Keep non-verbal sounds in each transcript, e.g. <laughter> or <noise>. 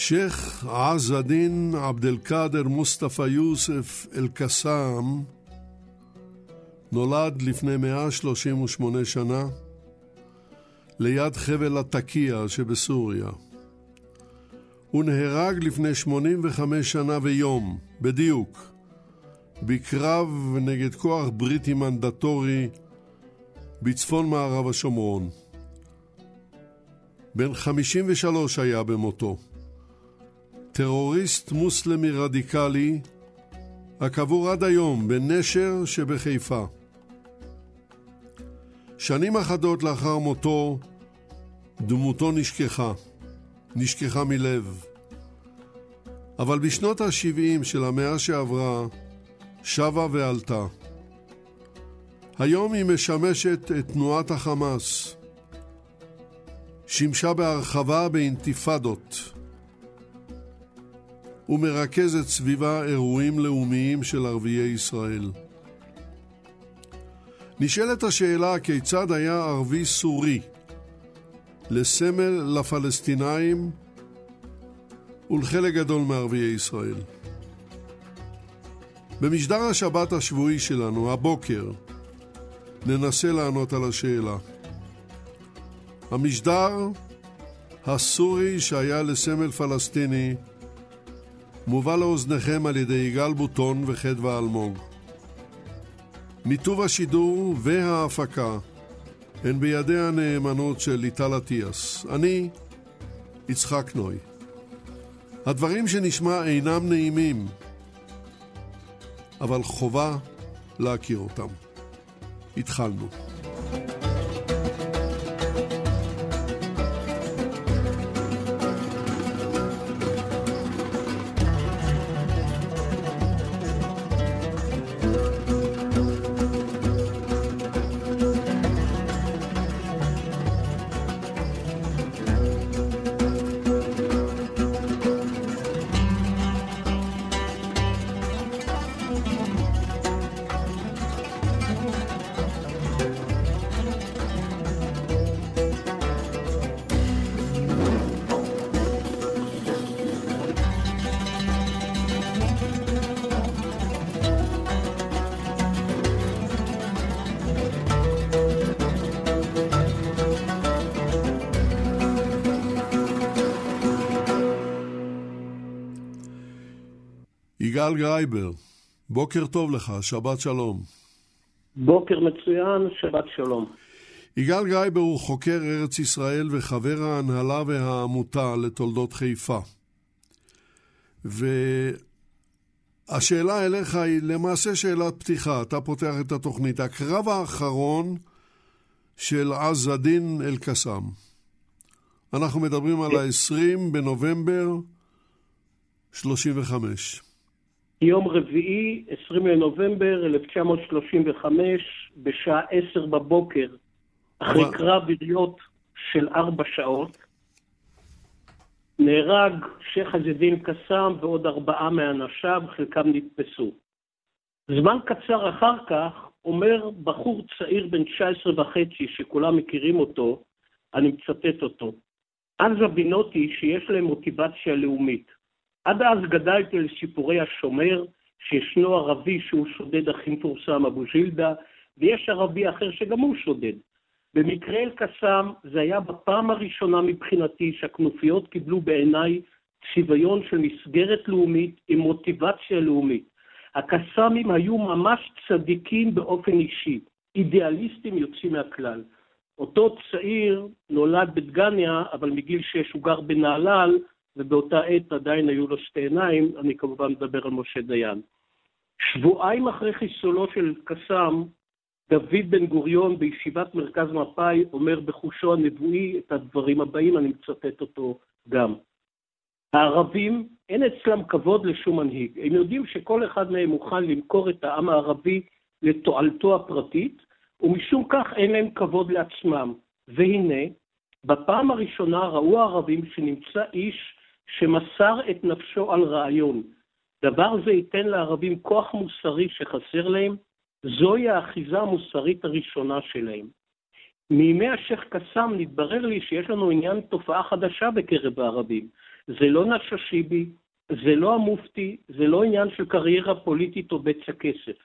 שייח' עז א-דין עבד אל-קאדר מוסטפא יוסף אל-קסאם נולד לפני 138 שנה ליד חבל התקיה שבסוריה. הוא נהרג לפני 85 שנה ויום, בדיוק, בקרב נגד כוח בריטי מנדטורי בצפון מערב השומרון. בן 53 היה במותו. טרוריסט מוסלמי רדיקלי הקבור עד היום בנשר שבחיפה. שנים אחדות לאחר מותו דמותו נשכחה, נשכחה מלב. אבל בשנות ה-70 של המאה שעברה שבה ועלתה. היום היא משמשת את תנועת החמאס. שימשה בהרחבה באינתיפאדות. ומרכזת סביבה אירועים לאומיים של ערביי ישראל. נשאלת השאלה כיצד היה ערבי סורי לסמל לפלסטינאים ולחלק גדול מערביי ישראל. במשדר השבת השבועי שלנו, הבוקר, ננסה לענות על השאלה. המשדר הסורי שהיה לסמל פלסטיני מובא לאוזניכם על ידי יגאל בוטון וחדווה אלמוג. מיטוב השידור וההפקה הן בידי הנאמנות של ליטל אטיאס. אני יצחק נוי. הדברים שנשמע אינם נעימים, אבל חובה להכיר אותם. התחלנו. יגאל גרייבר, בוקר טוב לך, שבת שלום. בוקר מצוין, שבת שלום. יגאל גרייבר הוא חוקר ארץ ישראל וחבר הנהלת העמותה לתולדות חיפה. והשאלה אליך היא למעשה שאלת פתיחה, אתה פותח את התוכנית. הקרב האחרון של עז א-דין אל-קסאם. אנחנו מדברים על ה-20 בנובמבר 35. יום רביעי, 20 לנובמבר 1935, בשעה 10 בבוקר, אחרי אבל... קרב יריות של ארבע שעות, נהרג שייח' עז-א-דין קסאם ועוד ארבעה מאנשיו, חלקם נתפסו. זמן קצר אחר כך אומר בחור צעיר בן 19 וחצי, שכולם מכירים אותו, אני מצטט אותו, אנזה בינוטי שיש להם מוטיבציה לאומית. עד אז גדלתי על סיפורי השומר, שישנו ערבי שהוא שודד הכי מפורסם, אבו ז'ילדה, ויש ערבי אחר שגם הוא שודד. במקרה אל-קסאם זה היה בפעם הראשונה מבחינתי שהכנופיות קיבלו בעיניי צביון של מסגרת לאומית עם מוטיבציה לאומית. הקסאמים היו ממש צדיקים באופן אישי, אידיאליסטים יוצאים מהכלל. אותו צעיר נולד בדגניה, אבל מגיל שש הוא גר בנהלל, ובאותה עת עדיין היו לו שתי עיניים, אני כמובן מדבר על משה דיין. שבועיים אחרי חיסולו של קסאם, דוד בן גוריון בישיבת מרכז מפא"י אומר בחושו הנבואי את הדברים הבאים, אני מצטט אותו גם. הערבים, אין אצלם כבוד לשום מנהיג. הם יודעים שכל אחד מהם מוכן למכור את העם הערבי לתועלתו הפרטית, ומשום כך אין להם כבוד לעצמם. והנה, בפעם הראשונה ראו הערבים שנמצא איש שמסר את נפשו על רעיון. דבר זה ייתן לערבים כוח מוסרי שחסר להם, זוהי האחיזה המוסרית הראשונה שלהם. מימי השייח' קסאם נתברר לי שיש לנו עניין תופעה חדשה בקרב הערבים, זה לא נששיבי, זה לא המופתי, זה לא עניין של קריירה פוליטית או בצע כסף.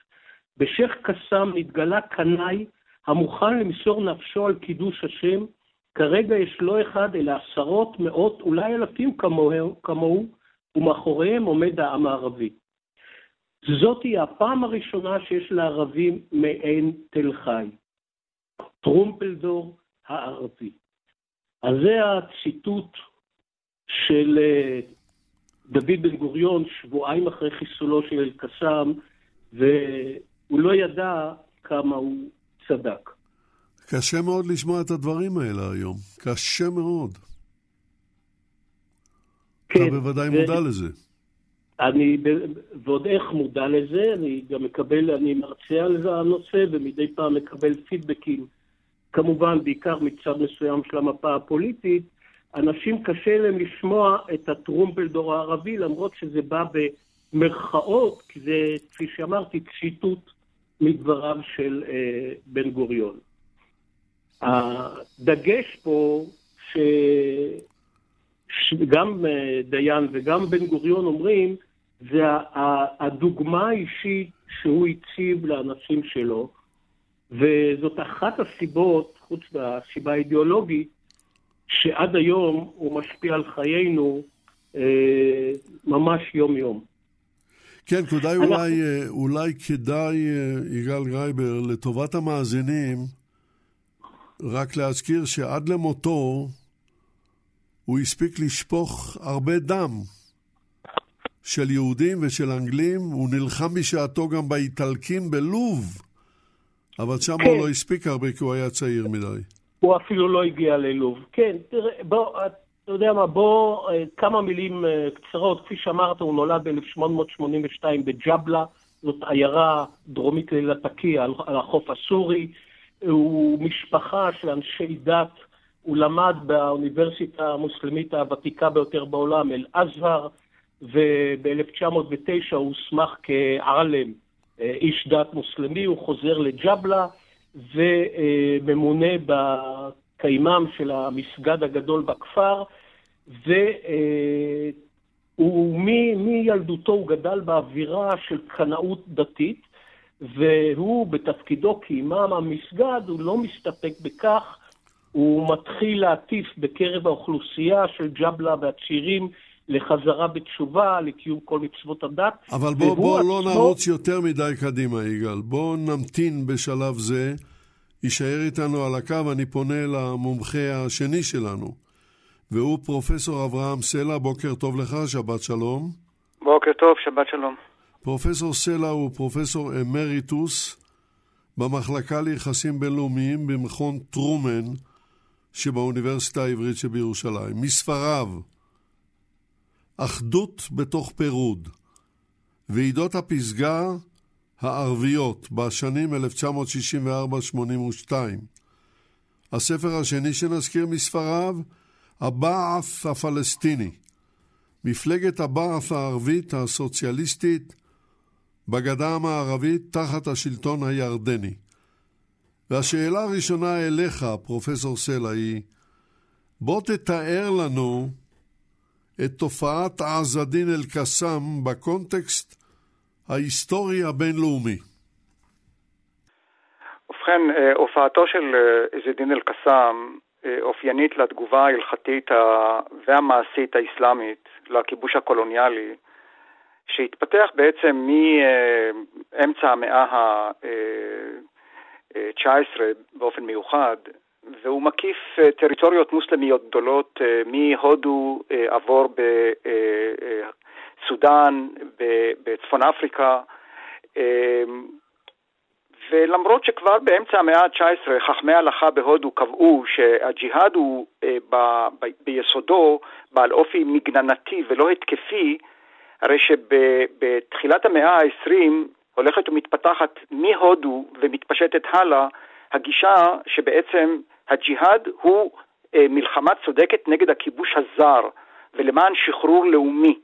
בשייח' קסאם נתגלה קנאי המוכן למסור נפשו על קידוש השם, כרגע יש לא אחד אלא עשרות, מאות, אולי אלפים כמוהו, כמוהו ומאחוריהם עומד העם הערבי. זאת היא הפעם הראשונה שיש לערבים מעין תל חי. טרומפלדור הערבי. אז זה הציטוט של אה, דוד בן גוריון שבועיים אחרי חיסולו של אל-קסאם, והוא לא ידע כמה הוא צדק. קשה מאוד לשמוע את הדברים האלה היום. קשה מאוד. כן. אתה בוודאי ו... מודע לזה. אני ועוד איך מודע לזה, אני גם מקבל, אני מרצה על הנושא ומדי פעם מקבל פידבקים, כמובן בעיקר מצד מסוים של המפה הפוליטית, אנשים קשה להם לשמוע את הטרומפלדור הערבי, למרות שזה בא במרכאות, כי זה, כפי שאמרתי, ציטוט מדבריו של אה, בן גוריון. הדגש פה. שגם אה, דיין וגם בן גוריון אומרים, זה הדוגמה האישית שהוא הציב לאנשים שלו, וזאת אחת הסיבות, חוץ מהסיבה האידיאולוגית, שעד היום הוא משפיע על חיינו אה, ממש יום-יום. כן, כדאי אנחנו... אולי, אה, אולי כדאי, יגאל גרייבר, לטובת המאזינים, רק להזכיר שעד למותו הוא הספיק לשפוך הרבה דם של יהודים ושל אנגלים. הוא נלחם בשעתו גם באיטלקים בלוב, אבל שם כן. הוא לא הספיק הרבה כי הוא היה צעיר מדי. הוא אפילו לא הגיע ללוב. כן, תראה, בוא, אתה יודע מה, בוא, אה, כמה מילים אה, קצרות. כפי שאמרת, הוא נולד ב-1882 בג'בלה, זאת עיירה דרומית ללטקיה על החוף הסורי. הוא משפחה של אנשי דת, הוא למד באוניברסיטה המוסלמית הוותיקה ביותר בעולם, אל-אזהר, וב-1909 הוא הוסמך כעלם, אה, איש דת מוסלמי, הוא חוזר לג'בלה וממונה בקיימם של המסגד הגדול בכפר, והוא מילדותו הוא גדל באווירה של קנאות דתית, והוא בתפקידו כאימאם המסגד, הוא לא מסתפק בכך, הוא מתחיל להטיף בקרב האוכלוסייה של ג'בלה והצעירים לחזרה בתשובה, לקיום כל מצוות הדת. אבל בוא, בוא לא עצמו... נרוץ יותר מדי קדימה, יגאל. בוא נמתין בשלב זה. יישאר איתנו על הקו, אני פונה למומחה השני שלנו, והוא פרופסור אברהם סלע. בוקר טוב לך, שבת שלום. בוקר טוב, שבת שלום. פרופסור סלע הוא פרופסור אמריטוס במחלקה ליחסים בינלאומיים במכון טרומן שבאוניברסיטה העברית שבירושלים. מספריו אחדות בתוך פירוד ועידות הפסגה הערביות בשנים 1964-82. הספר השני שנזכיר מספריו, הבעף הפלסטיני, מפלגת הבעף הערבית הסוציאליסטית בגדה המערבית תחת השלטון הירדני. והשאלה הראשונה אליך, פרופסור סלע, היא בוא תתאר לנו את תופעת עז א-דין אל-קסאם בקונטקסט ההיסטורי הבינלאומי. ובכן, אה, הופעתו של עז אה, אל-קסאם אה, אופיינית לתגובה ההלכתית והמעשית האסלאמית לכיבוש הקולוניאלי שהתפתח בעצם מאמצע המאה ה-19 באופן מיוחד, והוא מקיף טריטוריות מוסלמיות גדולות מהודו עבור בסודאן, בצפון אפריקה, ולמרות שכבר באמצע המאה ה-19 חכמי ההלכה בהודו קבעו שהג'יהאד הוא ב, ב, ביסודו בעל אופי מגננתי ולא התקפי, הרי שבתחילת המאה ה-20 הולכת ומתפתחת מהודו ומתפשטת הלאה הגישה שבעצם הג'יהאד הוא אה, מלחמה צודקת נגד הכיבוש הזר ולמען שחרור לאומי.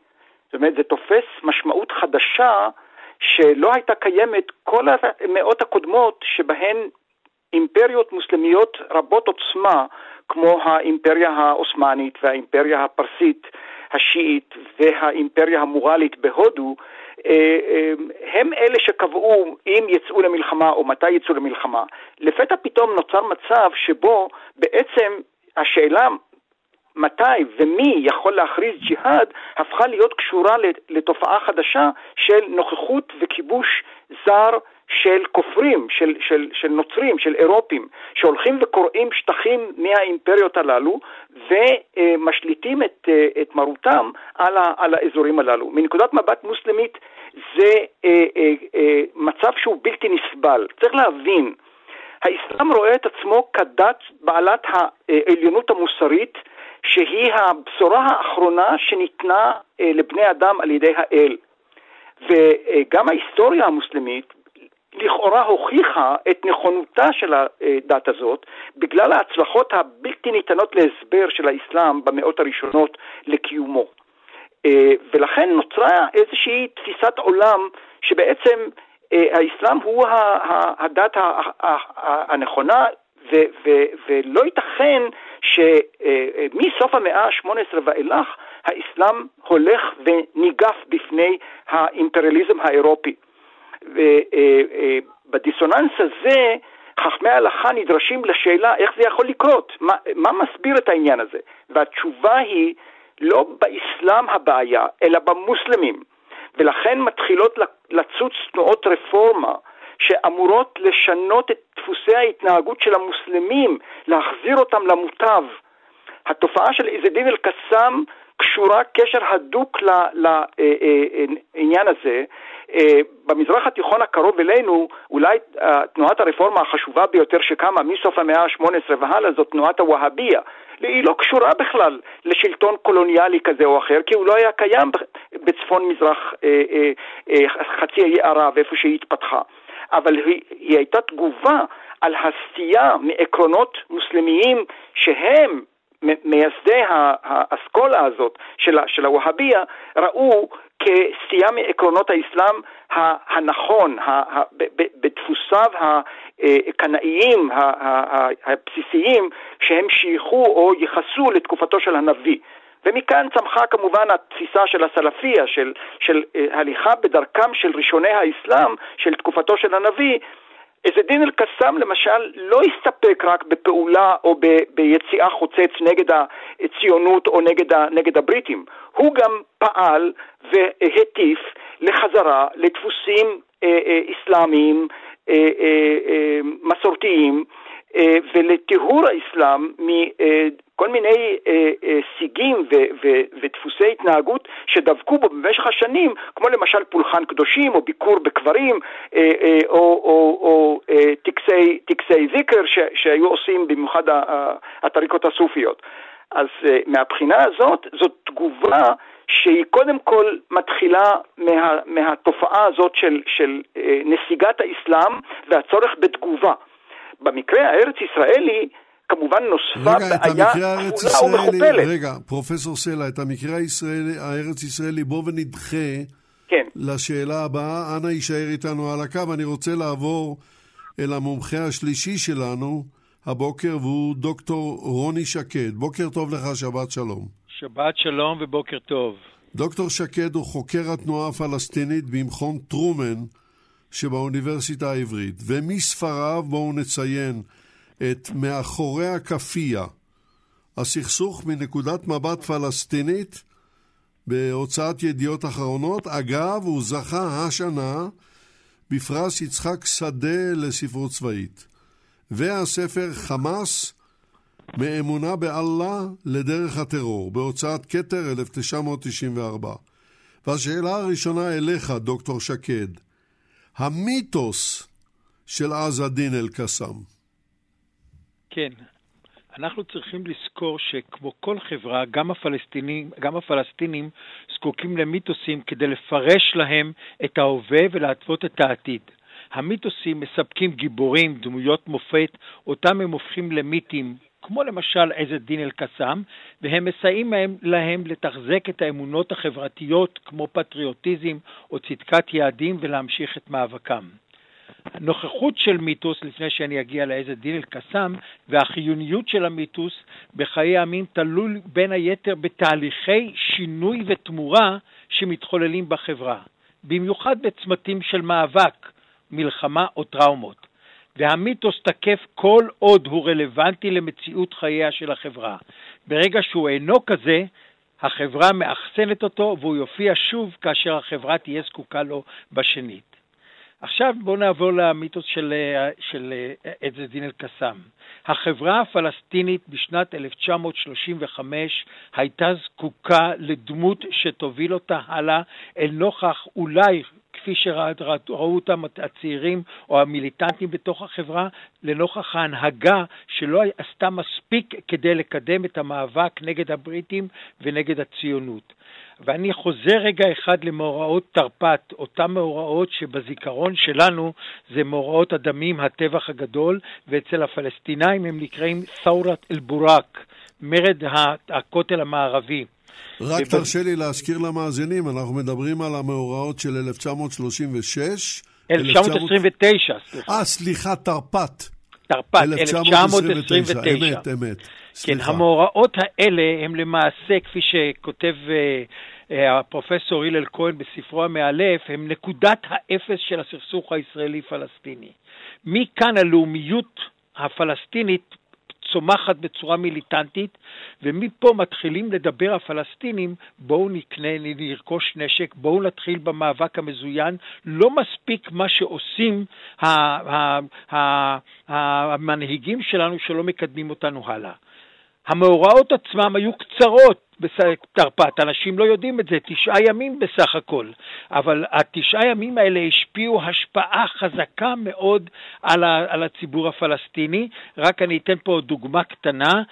זאת אומרת, זה תופס משמעות חדשה שלא הייתה קיימת כל המאות הקודמות שבהן אימפריות מוסלמיות רבות עוצמה, כמו האימפריה העות'מאנית והאימפריה הפרסית, השיעית והאימפריה המורלית בהודו, הם אלה שקבעו אם יצאו למלחמה או מתי יצאו למלחמה. לפתע פתאום נוצר מצב שבו בעצם השאלה מתי ומי יכול להכריז ג'יהאד הפכה להיות קשורה לתופעה חדשה של נוכחות וכיבוש זר של כופרים, של, של, של נוצרים, של אירופים, שהולכים וקוראים שטחים מהאימפריות הללו ומשליטים את, את מרותם על, ה, על האזורים הללו. מנקודת מבט מוסלמית זה אה, אה, אה, מצב שהוא בלתי נסבל. צריך להבין, האסלאם רואה את עצמו כדת בעלת העליונות המוסרית שהיא הבשורה האחרונה שניתנה אה, לבני אדם על ידי האל. וגם ההיסטוריה המוסלמית לכאורה הוכיחה את נכונותה של הדת הזאת בגלל ההצלחות הבלתי ניתנות להסבר של האסלאם במאות הראשונות לקיומו. אה, ולכן נוצרה איזושהי תפיסת עולם שבעצם אה, האסלאם הוא הדת הנכונה ולא ייתכן שמסוף המאה ה-18 ואילך האסלאם הולך וניגף בפני האימפריאליזם האירופי. ובדיסוננס הזה חכמי ההלכה נדרשים לשאלה איך זה יכול לקרות, מה, מה מסביר את העניין הזה? והתשובה היא לא באסלאם הבעיה, אלא במוסלמים. ולכן מתחילות לצוץ תנועות רפורמה שאמורות לשנות את דפוסי ההתנהגות של המוסלמים, להחזיר אותם למוטב. התופעה של עז א-דין אל-קסאם קשורה קשר הדוק לעניין הזה. במזרח התיכון הקרוב אלינו, אולי תנועת הרפורמה החשובה ביותר שקמה מסוף המאה ה-18 והלאה זאת תנועת הווהביה. היא לא קשורה בכלל לשלטון קולוניאלי כזה או אחר, כי הוא לא היה קיים בצפון מזרח חצי האי ערב, איפה שהיא התפתחה. אבל היא, היא הייתה תגובה על הסטייה מעקרונות מוסלמיים שהם מייסדי האסכולה הזאת של, של הווהביה ראו כסטייה מעקרונות האסלאם הנכון, בדפוסיו הקנאיים הבסיסיים שהם שייכו או ייחסו לתקופתו של הנביא. ומכאן צמחה כמובן התפיסה של הסלפיה, של, של uh, הליכה בדרכם של ראשוני האסלאם, של תקופתו של הנביא. עז א-דין אל-קסאם למשל לא הסתפק רק בפעולה או ב, ביציאה חוצץ נגד הציונות או נגד, ה, נגד הבריטים, הוא גם פעל והטיף לחזרה לדפוסים אה, אה, אסלאמיים אה, אה, אה, מסורתיים אה, ולטיהור האסלאם מכל מיני אה, אה, סיגים ודפוסי התנהגות שדבקו בו במשך השנים, כמו למשל פולחן קדושים או ביקור בקברים או, או, או טקסי, טקסי זיקר שהיו עושים במיוחד הטריקות הסופיות. אז מהבחינה הזאת, זאת תגובה שהיא קודם כל מתחילה מה, מהתופעה הזאת של, של נסיגת האסלאם והצורך בתגובה. במקרה הארץ-ישראלי, כמובן נוספה בעיה כפולה ומכופלת. רגע, פרופסור סלע, את המקרה הישראלי, הארץ-ישראלי, בוא ונדחה כן. לשאלה הבאה. אנא יישאר איתנו על הקו. אני רוצה לעבור אל המומחה השלישי שלנו הבוקר, והוא דוקטור רוני שקד. בוקר טוב לך, שבת שלום. שבת שלום ובוקר טוב. דוקטור שקד הוא חוקר התנועה הפלסטינית במכון טרומן, שבאוניברסיטה העברית, ומספריו בואו נציין את מאחורי הכפייה, הסכסוך מנקודת מבט פלסטינית בהוצאת ידיעות אחרונות. אגב, הוא זכה השנה בפרס יצחק שדה לספרות צבאית. והספר חמאס מאמונה באללה לדרך הטרור, בהוצאת כתר 1994. והשאלה הראשונה אליך, דוקטור שקד, המיתוס של עז א-דין אל-קסאם. כן, אנחנו צריכים לזכור שכמו כל חברה, גם הפלסטינים, גם הפלסטינים זקוקים למיתוסים כדי לפרש להם את ההווה ולהתוות את העתיד. המיתוסים מספקים גיבורים, דמויות מופת, אותם הם הופכים למיתים, כמו למשל עז א-דין אל-קסאם, והם מסייעים להם, להם לתחזק את האמונות החברתיות כמו פטריוטיזם או צדקת יעדים ולהמשיך את מאבקם. הנוכחות של מיתוס, לפני שאני אגיע לאיזה דין אל-קסאם, והחיוניות של המיתוס בחיי העמים תלוי בין היתר בתהליכי שינוי ותמורה שמתחוללים בחברה, במיוחד בצמתים של מאבק, מלחמה או טראומות. והמיתוס תקף כל עוד הוא רלוונטי למציאות חייה של החברה. ברגע שהוא אינו כזה, החברה מאחסנת אותו והוא יופיע שוב כאשר החברה תהיה זקוקה לו בשנית. עכשיו בואו נעבור למיתוס של, של עז דין אל-קסאם. החברה הפלסטינית בשנת 1935 הייתה זקוקה לדמות שתוביל אותה הלאה אל נוכח אולי כפי שראו אותם הצעירים או המיליטנטים בתוך החברה, לנוכח ההנהגה שלא עשתה מספיק כדי לקדם את המאבק נגד הבריטים ונגד הציונות. ואני חוזר רגע אחד למאורעות תרפ"ט, אותם מאורעות שבזיכרון שלנו זה מאורעות הדמים, הטבח הגדול, ואצל הפלסטינאים הם נקראים סאורת אל-בורק, מרד הכותל המערבי. רק תרשה לי להזכיר למאזינים, אנחנו מדברים על המאורעות של 1936. 1929, סליחה. אה, סליחה, תרפ"ט. תרפ"ט, 1929. אמת, אמת. כן, המאורעות האלה הם למעשה, כפי שכותב uh, הפרופסור הלל כהן בספרו המאלף, הם נקודת האפס של הסכסוך הישראלי-פלסטיני. מכאן הלאומיות הפלסטינית צומחת בצורה מיליטנטית, ומפה מתחילים לדבר הפלסטינים, בואו נקנה, נרכוש נשק, בואו נתחיל במאבק המזוין. לא מספיק מה שעושים המנהיגים שלנו שלא מקדמים אותנו הלאה. המאורעות עצמם היו קצרות, בתרפ"ט, אנשים לא יודעים את זה, תשעה ימים בסך הכל, אבל התשעה ימים האלה השפיעו השפעה חזקה מאוד על, ה, על הציבור הפלסטיני. רק אני אתן פה דוגמה קטנה,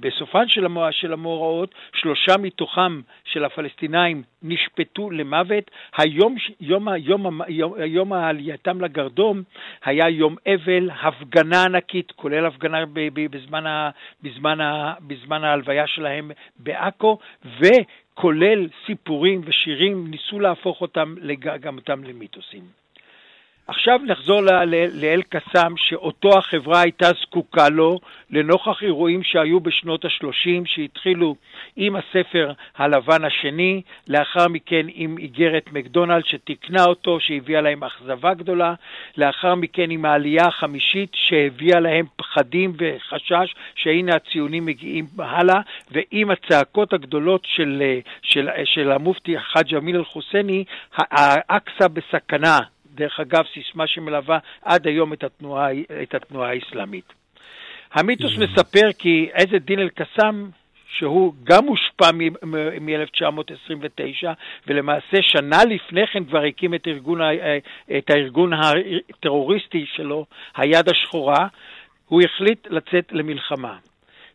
בסופן של, של המאורעות, שלושה מתוכם של הפלסטינאים נשפטו למוות. היום, יום, יום, יום, יום העלייתם לגרדום היה יום אבל, הפגנה ענקית, כולל הפגנה בזמן, ה, בזמן, ה, בזמן ההלוויה שלהם בעכו, וכולל סיפורים ושירים, ניסו להפוך אותם גם אותם למיתוסים. עכשיו נחזור לאל-קסאם, שאותו החברה הייתה זקוקה לו לנוכח אירועים שהיו בשנות ה-30, שהתחילו עם הספר הלבן השני, לאחר מכן עם איגרת מקדונלד שתיקנה אותו, שהביאה להם אכזבה גדולה, לאחר מכן עם העלייה החמישית שהביאה להם פחדים וחשש שהנה הציונים מגיעים הלאה, ועם הצעקות הגדולות של, של, של המופתי חאג' אמין אל-חוסייני, האקסא בסכנה. דרך אגב, סיסמה שמלווה עד היום את התנועה, את התנועה האסלאמית. המיתוס mm. מספר כי עז א-דין אל-קסאם, שהוא גם מושפע מ-1929, ולמעשה שנה לפני כן כבר הקים את, ארגון, את הארגון הטרוריסטי שלו, היד השחורה, הוא החליט לצאת למלחמה.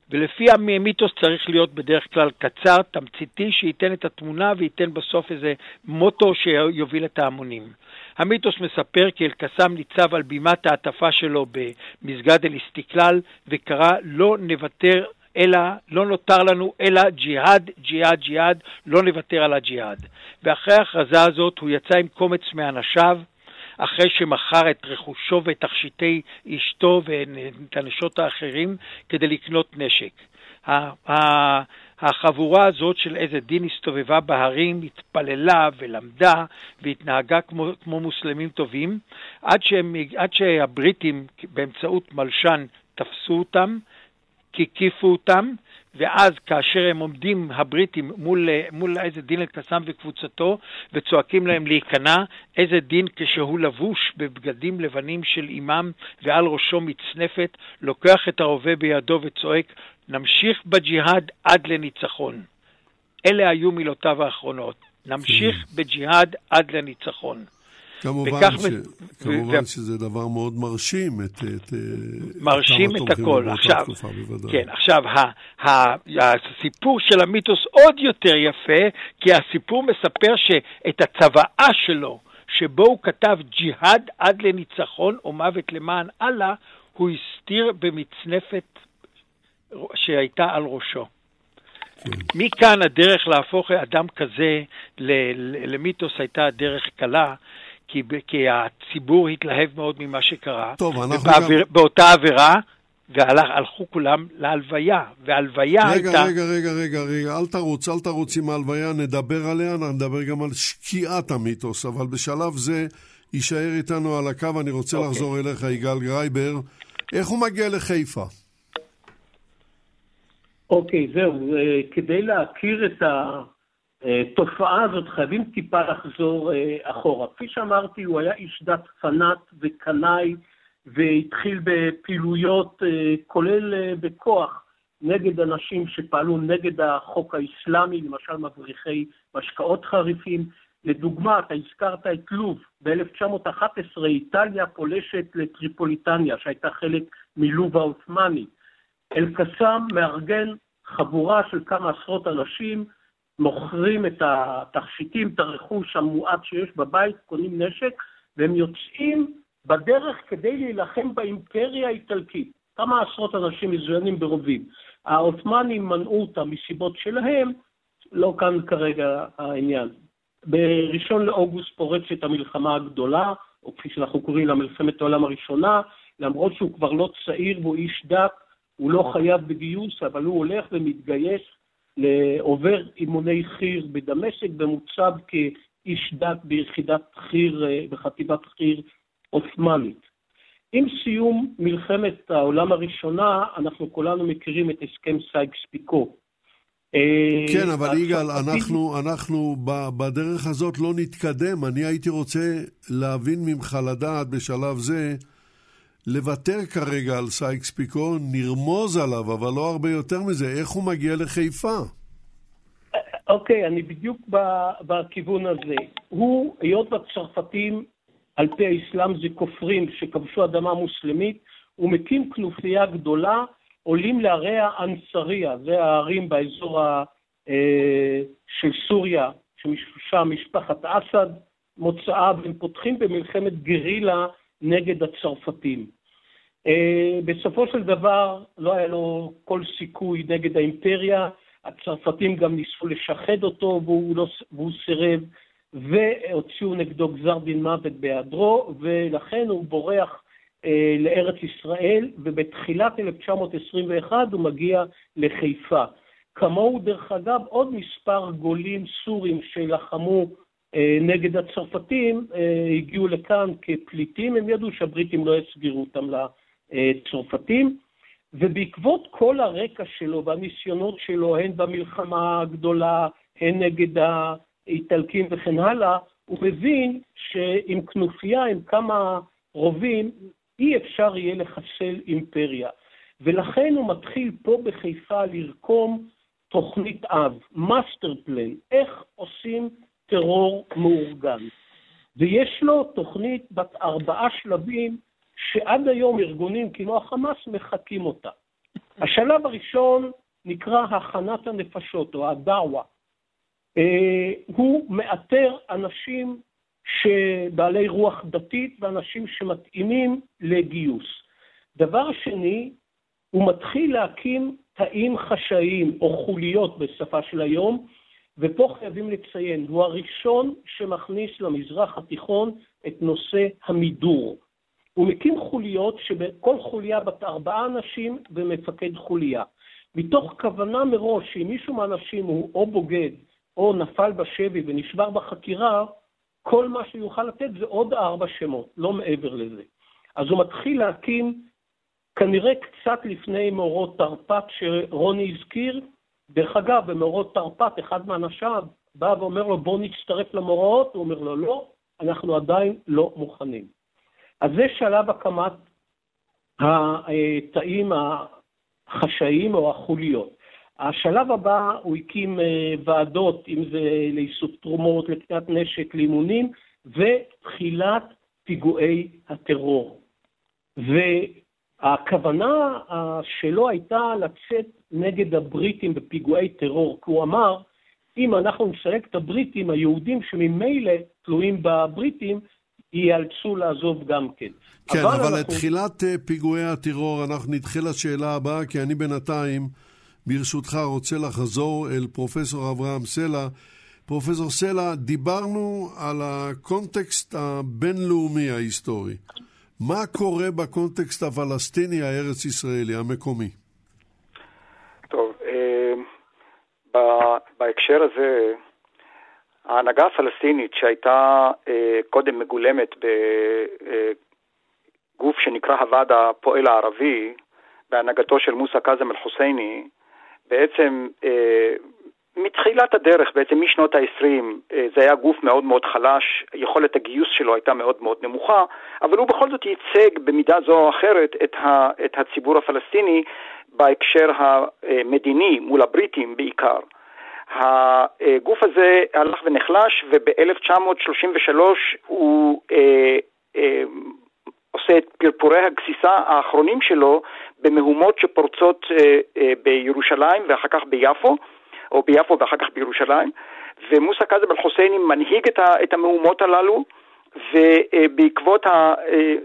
ולפי המיתוס צריך להיות בדרך כלל קצר, תמציתי, שייתן את התמונה וייתן בסוף איזה מוטו שיוביל את ההמונים. המיתוס מספר כי אל-קסאם ניצב על בימת ההטפה שלו במסגד אל-אסתיקלל וקרא לא נוותר אלא, לא נותר לנו אלא ג'יהאד, ג'יהאד, ג'יהאד, לא נוותר על הג'יהאד. ואחרי ההכרזה הזאת הוא יצא עם קומץ מאנשיו, אחרי שמכר את רכושו ואת תכשיטי אשתו ואת הנשות האחרים כדי לקנות נשק. החבורה הזאת של איזה דין הסתובבה בהרים, התפללה ולמדה והתנהגה כמו, כמו מוסלמים טובים, עד, שהם, עד שהבריטים באמצעות מלשן תפסו אותם, הקיפו אותם, ואז כאשר הם עומדים, הבריטים, מול, מול איזה דין אל-קסאם וקבוצתו, וצועקים להם להיכנע, איזה דין כשהוא לבוש בבגדים לבנים של אימם ועל ראשו מצנפת, לוקח את הרובה בידו וצועק, נמשיך בג'יהאד עד לניצחון. אלה היו מילותיו האחרונות. נמשיך כן. בג'יהאד עד לניצחון. כמובן, ש... כמובן ו... שזה דבר מאוד מרשים את, את מרשים את הכל. עכשיו, כן, עכשיו, ה, ה, הסיפור של המיתוס עוד יותר יפה, כי הסיפור מספר שאת הצוואה שלו, שבו הוא כתב ג'יהאד עד לניצחון או מוות למען אללה, הוא הסתיר במצנפת שהייתה על ראשו. כן. מכאן הדרך להפוך אדם כזה למיתוס הייתה דרך קלה, כי, כי הציבור התלהב מאוד ממה שקרה. טוב, אנחנו ובאוויר, גם... באותה עבירה, והלכו כולם להלוויה, והלוויה רגע, הייתה... רגע, רגע, רגע, רגע, אל תרוץ, אל תרוץ עם ההלוויה, נדבר עליה, נדבר גם על שקיעת המיתוס, אבל בשלב זה יישאר איתנו על הקו, אני רוצה okay. אוקיי. לחזור אליך, יגאל גרייבר. איך הוא מגיע לחיפה? אוקיי, okay, זהו, כדי להכיר את התופעה הזאת חייבים טיפה לחזור אה, אחורה. כפי שאמרתי, הוא היה איש דת פנאט וקנאי, והתחיל בפעילויות, אה, כולל אה, בכוח, נגד אנשים שפעלו נגד החוק האסלאמי, למשל מבריחי משקאות חריפים. לדוגמה, אתה הזכרת את לוב, ב-1911 איטליה פולשת לטריפוליטניה, שהייתה חלק מלוב העות'מאני. אל-קסאם מארגן חבורה של כמה עשרות אנשים, מוכרים את התכשיטים, את הרכוש המועט שיש בבית, קונים נשק, והם יוצאים בדרך כדי להילחם באימפריה האיטלקית. כמה עשרות אנשים מזוינים ברובים. העות'מאנים מנעו אותם מסיבות שלהם, לא כאן כרגע העניין. בראשון לאוגוסט פורצת המלחמה הגדולה, או כפי שאנחנו קוראים לה מלחמת העולם הראשונה, למרות שהוא כבר לא צעיר והוא איש דת, הוא לא חייב בגיוס, אבל הוא הולך ומתגייס, עובר אימוני חי"ר בדמשק, ומוצב כאיש דת ביחידת חי"ר, אה, בחטיבת חי"ר עות'מאנית. עם סיום מלחמת העולם הראשונה, אנחנו כולנו מכירים את הסכם סייקס-פיקו. אה, כן, אבל יגאל, אנחנו, אנחנו בדרך הזאת לא נתקדם. אני הייתי רוצה להבין ממך, לדעת בשלב זה, לוותר כרגע על סייקס פיקו, נרמוז עליו, אבל לא הרבה יותר מזה. איך הוא מגיע לחיפה? אוקיי, okay, אני בדיוק בכיוון הזה. הוא, היות והצרפתים על פי האסלאם זה כופרים שכבשו אדמה מוסלמית, הוא מקים כנופיה גדולה, עולים לערי האנסריה, זה הערים באזור ה, אה, של סוריה, ששם משפחת אסד מוצאה, והם פותחים במלחמת גרילה נגד הצרפתים. אה, בסופו של דבר לא היה לו כל סיכוי נגד האימפריה, הצרפתים גם ניסו לשחד אותו והוא, לא, והוא סירב, והוציאו נגדו גזר דין מוות בהיעדרו, ולכן הוא בורח אה, לארץ ישראל, ובתחילת 1921 הוא מגיע לחיפה. כמוהו, דרך אגב, עוד מספר גולים סורים שלחמו נגד הצרפתים, אה, הגיעו לכאן כפליטים, הם ידעו שהבריטים לא יסגירו אותם לצרפתים, ובעקבות כל הרקע שלו והניסיונות שלו, הן במלחמה הגדולה, הן נגד ה... איטלקים וכן הלאה, הוא מבין שעם כנופיה, עם כמה רובים, אי אפשר יהיה לחסל אימפריה. ולכן הוא מתחיל פה בחיפה לרקום תוכנית אב, master plan, איך עושים טרור מאורגן. ויש לו תוכנית בת ארבעה שלבים, שעד היום ארגונים כמו החמאס מחקים אותה. השלב הראשון נקרא הכנת הנפשות, או הדאווה. אה, הוא מאתר אנשים שבעלי רוח דתית ואנשים שמתאימים לגיוס. דבר שני, הוא מתחיל להקים תאים חשאיים או חוליות בשפה של היום, ופה חייבים לציין, הוא הראשון שמכניס למזרח התיכון את נושא המידור. הוא מקים חוליות שבכל חוליה בת ארבעה אנשים ומפקד חוליה. מתוך כוונה מראש שאם מישהו מהאנשים הוא או בוגד או נפל בשבי ונשבר בחקירה, כל מה שהוא יוכל לתת זה עוד ארבע שמות, לא מעבר לזה. אז הוא מתחיל להקים, כנראה קצת לפני מאורות תרפ"ט שרוני הזכיר, דרך אגב, במאורות תרפ"ט, אחד מאנשיו בא ואומר לו, בוא נצטרף למאורעות, הוא אומר לו, לא, אנחנו עדיין לא מוכנים. אז זה שלב הקמת התאים החשאיים או החוליות. השלב הבא, הוא הקים אה, ועדות, אם זה לאיסוף תרומות, לקניית נשק, לאימונים, ותחילת פיגועי הטרור. והכוונה אה, שלו הייתה לצאת נגד הבריטים בפיגועי טרור, כי הוא אמר, אם אנחנו נסלק את הבריטים, היהודים שממילא תלויים בבריטים, ייאלצו לעזוב גם כן. כן, אבל, אבל אנחנו... לתחילת אה, פיגועי הטרור אנחנו נדחה לשאלה הבאה, כי אני בינתיים... ברשותך רוצה לחזור אל פרופסור אברהם סלע. פרופסור סלע, דיברנו על הקונטקסט הבינלאומי ההיסטורי. מה קורה בקונטקסט הפלסטיני הארץ-ישראלי, המקומי? טוב, אה, בהקשר הזה, ההנהגה הפלסטינית שהייתה אה, קודם מגולמת בגוף אה, שנקרא הוועד הפועל הערבי, בהנהגתו של מוסא קאזם אל-חוסייני, בעצם מתחילת הדרך, בעצם משנות ה-20, אה, זה היה גוף מאוד מאוד חלש, יכולת הגיוס שלו הייתה מאוד מאוד נמוכה, אבל הוא בכל זאת ייצג במידה זו או אחרת את, את הציבור הפלסטיני בהקשר המדיני מול הבריטים בעיקר. הגוף הזה הלך ונחלש, וב-1933 הוא אה, אה, עושה את פרפורי הגסיסה האחרונים שלו במהומות שפורצות אה, אה, בירושלים ואחר כך ביפו. או ביפו ואחר כך בירושלים, ומוסא קאזם אל-חוסייני מנהיג את, ה, את המהומות הללו, ובעקבות, ה, אה,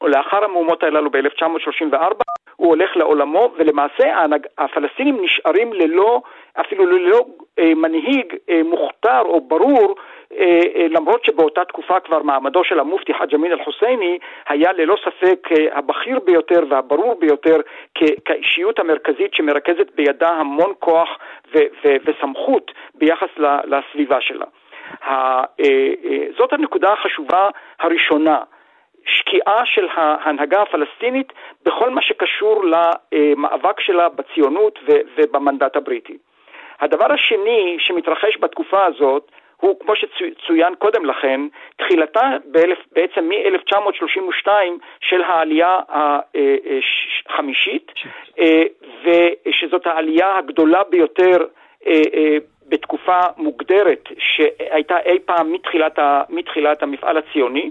או לאחר המהומות הללו ב-1934, הוא הולך לעולמו, ולמעשה הפלסטינים נשארים ללא, אפילו ללא אה, מנהיג אה, מוכתר או ברור אה, אה, למרות שבאותה תקופה כבר מעמדו של המופתי חאג' אמין אל-חוסייני היה ללא ספק אה, הבכיר ביותר והברור ביותר כאישיות המרכזית שמרכזת בידה המון כוח וסמכות ביחס לסביבה שלה. זאת הנקודה החשובה הראשונה. שקיעה של ההנהגה הפלסטינית בכל מה שקשור למאבק שלה בציונות ובמנדט הבריטי. הדבר השני שמתרחש בתקופה הזאת הוא, כמו שצוין קודם לכן, תחילתה בעצם מ-1932 של העלייה החמישית, אה, ושזאת העלייה הגדולה ביותר אה, אה, בתקופה מוגדרת שהייתה אי פעם מתחילת, מתחילת המפעל הציוני,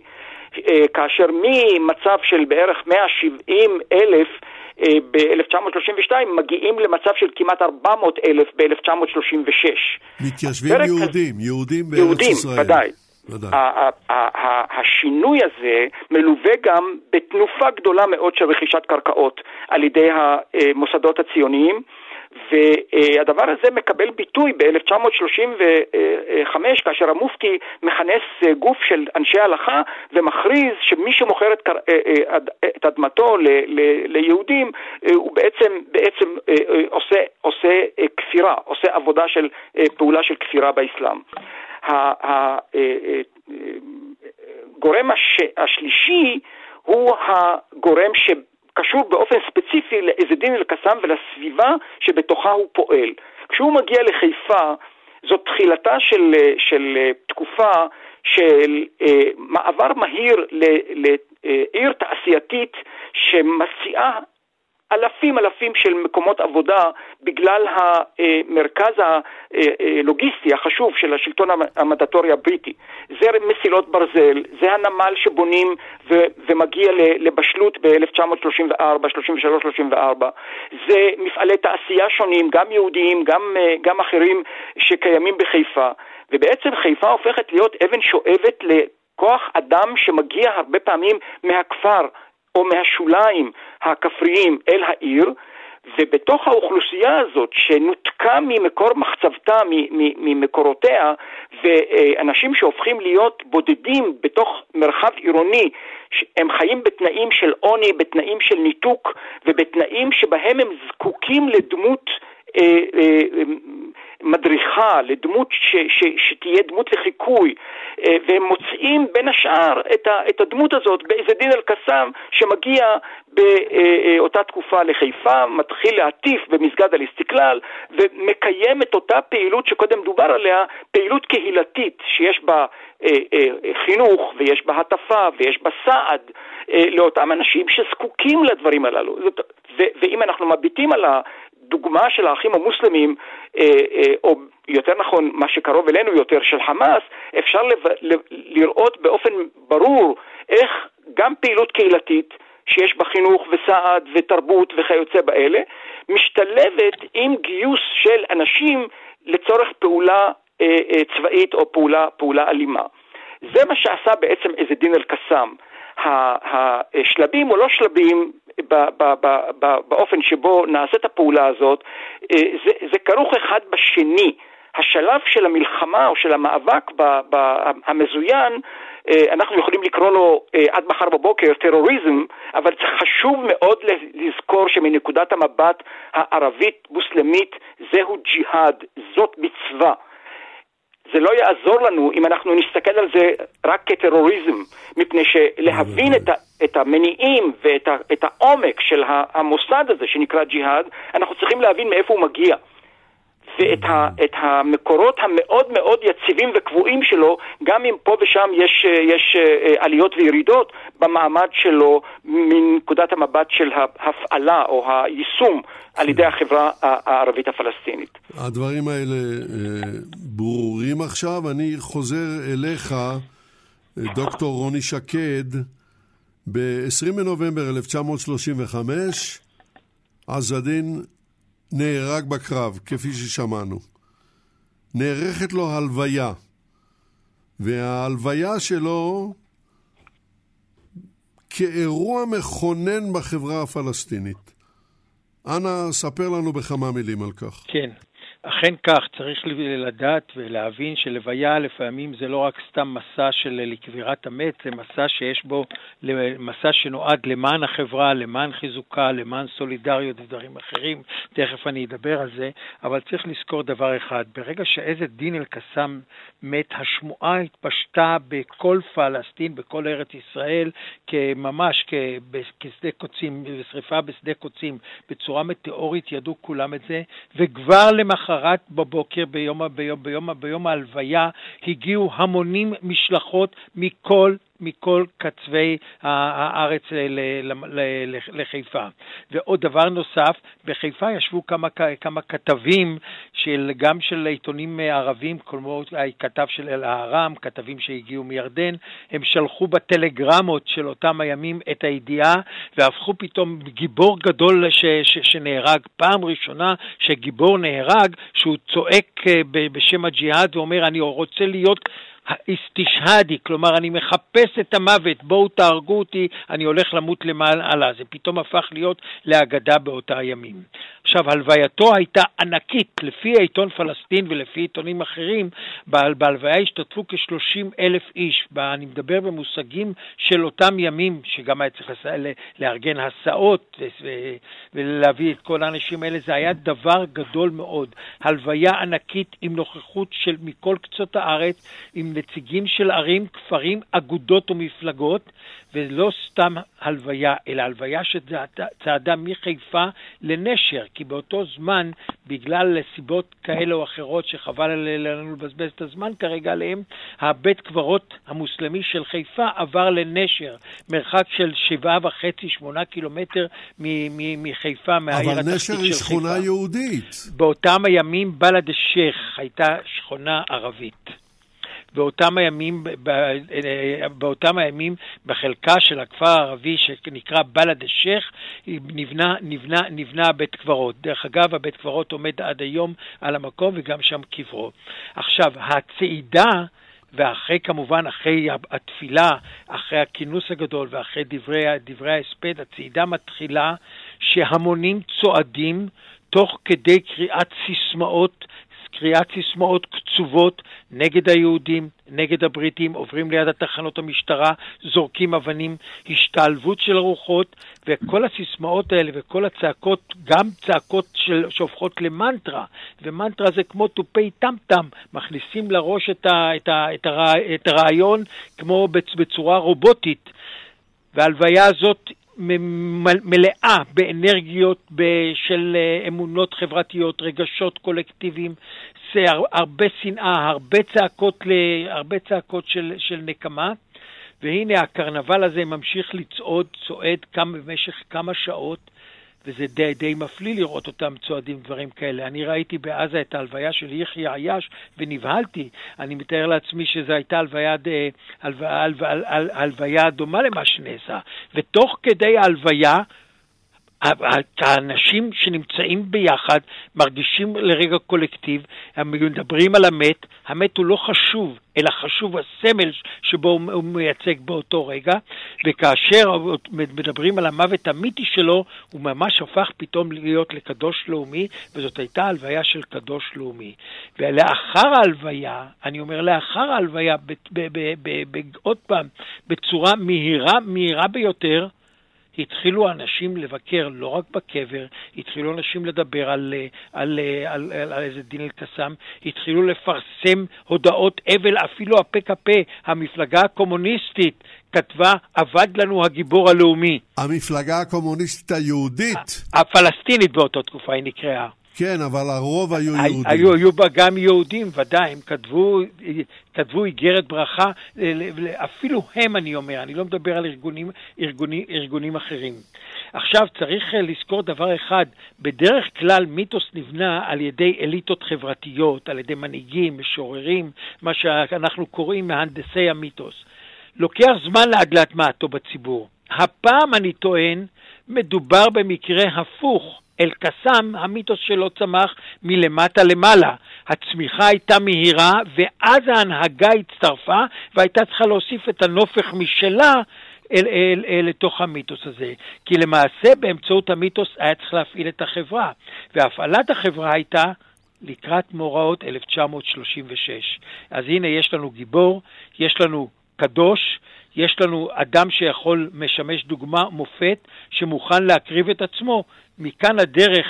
כאשר ממצב של בערך 170 אלף אה, ב-1932 מגיעים למצב של כמעט 400 אלף ב-1936. מתיישבים יהודים, יהודים בארץ יהודים, ישראל. יהודים, ודאי. השינוי הזה מלווה גם בתנופה גדולה מאוד של רכישת קרקעות על ידי המוסדות הציוניים. והדבר הזה מקבל ביטוי ב-1935 כאשר המופתי מכנס אה, גוף של אנשי הלכה ומכריז שמי שמוכר את, אה, אה, את אדמתו ל, ל, ליהודים הוא בעצם, בעצם עושה, עושה כפירה, עושה עבודה של פעולה של כפירה באסלאם. הגורם השלישי הוא הגורם ש... קשור באופן ספציפי לאיזה דין אל-קסאם ולסביבה שבתוכה הוא פועל. כשהוא מגיע לחיפה, זאת תחילתה של, של תקופה של אה, מעבר מהיר לעיר תעשייתית שמציעה אלפים אלפים של מקומות עבודה בגלל המרכז הלוגיסטי החשוב של השלטון המנדטורי הבריטי. זה מסילות ברזל, זה הנמל שבונים ו- ומגיע לבשלות ב-1934, 33, 34. זה מפעלי תעשייה שונים, גם יהודיים, גם, גם אחרים שקיימים בחיפה. ובעצם חיפה הופכת להיות אבן שואבת לכוח אדם שמגיע הרבה פעמים מהכפר. או מהשוליים הכפריים אל העיר, ובתוך האוכלוסייה הזאת שנותקה ממקור מחצבתה, ממקורותיה, ואנשים שהופכים להיות בודדים בתוך מרחב עירוני, הם חיים בתנאים של עוני, בתנאים של ניתוק, ובתנאים שבהם הם זקוקים לדמות מדריכה, לדמות ש, ש, שתהיה דמות לחיקוי, אה, והם מוצאים בין השאר את, ה, את הדמות הזאת באיזה דין אל-קסאם שמגיע באותה תקופה לחיפה, מתחיל להטיף במסגד אל-אסתיקלל ומקיים את אותה פעילות שקודם דובר עליה, פעילות קהילתית שיש בה אה, אה, חינוך ויש בה הטפה ויש בה סעד לאותם אנשים שזקוקים לדברים הללו. ואם אנחנו מביטים על הדוגמה של האחים המוסלמים, או יותר נכון, מה שקרוב אלינו יותר, של חמאס, אפשר לראות באופן ברור איך גם פעילות קהילתית, שיש בה חינוך וסעד ותרבות וכיוצא באלה, משתלבת עם גיוס של אנשים לצורך פעולה אה, אה, צבאית או פעולה, פעולה אלימה. זה מה שעשה בעצם איזה דין אל-קסאם. השלבים או לא שלבים באופן שבו נעשית הפעולה הזאת, אה, זה, זה כרוך אחד בשני. השלב של המלחמה או של המאבק המזוין, אה, אנחנו יכולים לקרוא לו אה, עד מחר בבוקר טרוריזם, אבל חשוב מאוד לזכור שמנקודת המבט הערבית-מוסלמית זהו ג'יהאד, זאת מצווה. זה לא יעזור לנו אם אנחנו נסתכל על זה רק כטרוריזם, מפני שלהבין את, ה, את המניעים ואת ה, את העומק של המוסד הזה שנקרא ג'יהאד, אנחנו צריכים להבין מאיפה הוא מגיע. ואת ה, את המקורות המאוד מאוד יציבים וקבועים שלו, גם אם פה ושם יש, יש אה, עליות וירידות במעמד שלו מנקודת המבט של ההפעלה או היישום על ידי החברה הערבית הפלסטינית. הדברים האלה אה, ברורים עכשיו. אני חוזר אליך, אה, דוקטור רוני שקד. ב-20 בנובמבר 1935 עזדין נהרג בקרב, כפי ששמענו. נערכת לו הלוויה, וההלוויה שלו כאירוע מכונן בחברה הפלסטינית. אנא, ספר לנו בכמה מילים על כך. כן. אכן כך, צריך לדעת ולהבין שלוויה לפעמים זה לא רק סתם מסע של לקבירת המת, זה מסע שיש בו, מסע שנועד למען החברה, למען חיזוקה, למען סולידריות ודברים אחרים, תכף אני אדבר על זה, אבל צריך לזכור דבר אחד, ברגע שעז דין אל-קסאם מת, השמועה התפשטה בכל פלסטין, בכל ארץ ישראל, כממש כשדה קוצים, שרפה בשדה קוצים, בצורה מטאורית ידעו כולם את זה, וכבר למחרת למחרת בבוקר, ביום, ביום, ביום, ביום ההלוויה, הגיעו המונים משלחות מכל מכל קצווי הארץ לחיפה. ועוד דבר נוסף, בחיפה ישבו כמה, כמה כתבים, של, גם של עיתונים ערבים, כמו הכתב של אל-אהרם, כתבים שהגיעו מירדן, הם שלחו בטלגרמות של אותם הימים את הידיעה, והפכו פתאום גיבור גדול ש, ש, שנהרג. פעם ראשונה שגיבור נהרג, שהוא צועק אה, בשם הג'יהאד ואומר, אני רוצה להיות... האיסטישהדי, כלומר אני מחפש את המוות, בואו תהרגו אותי, אני הולך למות למעלה. זה פתאום הפך להיות לאגדה באותה הימים. עכשיו, הלווייתו הייתה ענקית, לפי העיתון פלסטין ולפי עיתונים אחרים, בהלוויה השתתפו כ-30 אלף איש. אני מדבר במושגים של אותם ימים, שגם היה צריך לארגן הסעות ולהביא את כל האנשים האלה, זה היה דבר גדול מאוד. הלוויה ענקית עם נוכחות של מכל קצות הארץ, עם נציגים של ערים, כפרים, אגודות ומפלגות, ולא סתם הלוויה, אלא הלוויה שצעדה מחיפה לנשר, כי באותו זמן, בגלל סיבות כאלה או אחרות שחבל לנו לבזבז את הזמן כרגע עליהם, הבית קברות המוסלמי של חיפה עבר לנשר, מרחק של שבעה וחצי, שמונה קילומטר מחיפה, מהעיר התחתית של חיפה. אבל נשר היא שכונה יהודית. באותם הימים בלד א-שייח הייתה שכונה ערבית. באותם הימים, באותם הימים בחלקה של הכפר הערבי שנקרא בלד א-שייח נבנה, נבנה, נבנה בית קברות. דרך אגב, הבית קברות עומד עד היום על המקום וגם שם קברו. עכשיו, הצעידה ואחרי כמובן, אחרי התפילה, אחרי הכינוס הגדול ואחרי דברי, דברי ההספד, הצעידה מתחילה שהמונים צועדים תוך כדי קריאת סיסמאות קריאת סיסמאות קצובות נגד היהודים, נגד הבריטים, עוברים ליד התחנות המשטרה, זורקים אבנים, השתלבות של הרוחות, וכל הסיסמאות האלה וכל הצעקות, גם צעקות של, שהופכות למנטרה, ומנטרה זה כמו תופי טם-טם, מכניסים לראש את, ה, את, ה, את, הרע, את הרעיון כמו בצורה רובוטית. וההלוויה הזאת מלאה באנרגיות של אה, אמונות חברתיות, רגשות קולקטיביים, הרבה שנאה, הרבה צעקות, הרבה צעקות של, של נקמה. והנה הקרנבל הזה ממשיך לצעוד, צועד כמה, במשך כמה שעות, וזה די, די מפליא לראות אותם צועדים דברים כאלה. אני ראיתי בעזה את ההלוויה של יחיא עייש ונבהלתי. אני מתאר לעצמי שזו הייתה הלוויה, הלוויה, הלוויה דומה למה שנעשה. ותוך כדי ההלוויה, האנשים שנמצאים ביחד מרגישים לרגע קולקטיב, הם מדברים על המת, המת הוא לא חשוב, אלא חשוב הסמל שבו הוא מייצג באותו רגע, וכאשר מדברים על המוות המיתי שלו, הוא ממש הפך פתאום להיות לקדוש לאומי, וזאת הייתה הלוויה של קדוש לאומי. ולאחר ההלוויה, אני אומר לאחר ההלוויה, עוד פעם, בצורה מהירה, מהירה ביותר, התחילו אנשים לבקר לא רק בקבר, התחילו אנשים לדבר על, על, על, על, על איזה דין אל-קסאם, התחילו לפרסם הודעות אבל, אפילו הפק"פ, המפלגה הקומוניסטית, כתבה, אבד לנו הגיבור הלאומי. המפלגה הקומוניסטית היהודית. הפלסטינית באותה תקופה היא נקראה. כן, אבל הרוב היו יהודים. היו, היו בה גם יהודים, ודאי, הם כתבו, כתבו איגרת ברכה, אפילו הם, אני אומר, אני לא מדבר על ארגונים, ארגונים, ארגונים אחרים. עכשיו, צריך אה, לזכור דבר אחד, בדרך כלל מיתוס נבנה על ידי אליטות חברתיות, על ידי מנהיגים, משוררים, מה שאנחנו קוראים מהנדסי המיתוס. לוקח זמן להטמעתו בציבור. הפעם, אני טוען, מדובר במקרה הפוך. אל-קסאם, המיתוס שלו צמח מלמטה למעלה. הצמיחה הייתה מהירה, ואז ההנהגה הצטרפה, והייתה צריכה להוסיף את הנופך משלה אל, אל, אל, לתוך המיתוס הזה. כי למעשה באמצעות המיתוס היה צריך להפעיל את החברה, והפעלת החברה הייתה לקראת מאורעות 1936. אז הנה יש לנו גיבור, יש לנו קדוש, יש לנו אדם שיכול, משמש דוגמה, מופת, שמוכן להקריב את עצמו. מכאן הדרך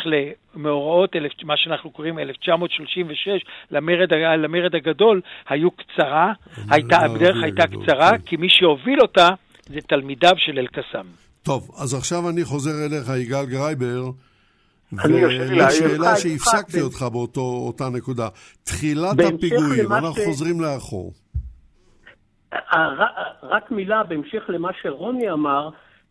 למאורעות, מה שאנחנו קוראים 1936, למרד, למרד הגדול, היו קצרה, הייתה, הדרך הייתה קצרה, כי מי שהוביל אותה זה תלמידיו של אל-קסאם. טוב, אז עכשיו אני חוזר אליך, יגאל גרייבר. ולשאלה שהפסקתי אותך באותה נקודה. תחילת הפיגועים, אנחנו חוזרים לאחור. רק מילה בהמשך למה שרוני אמר,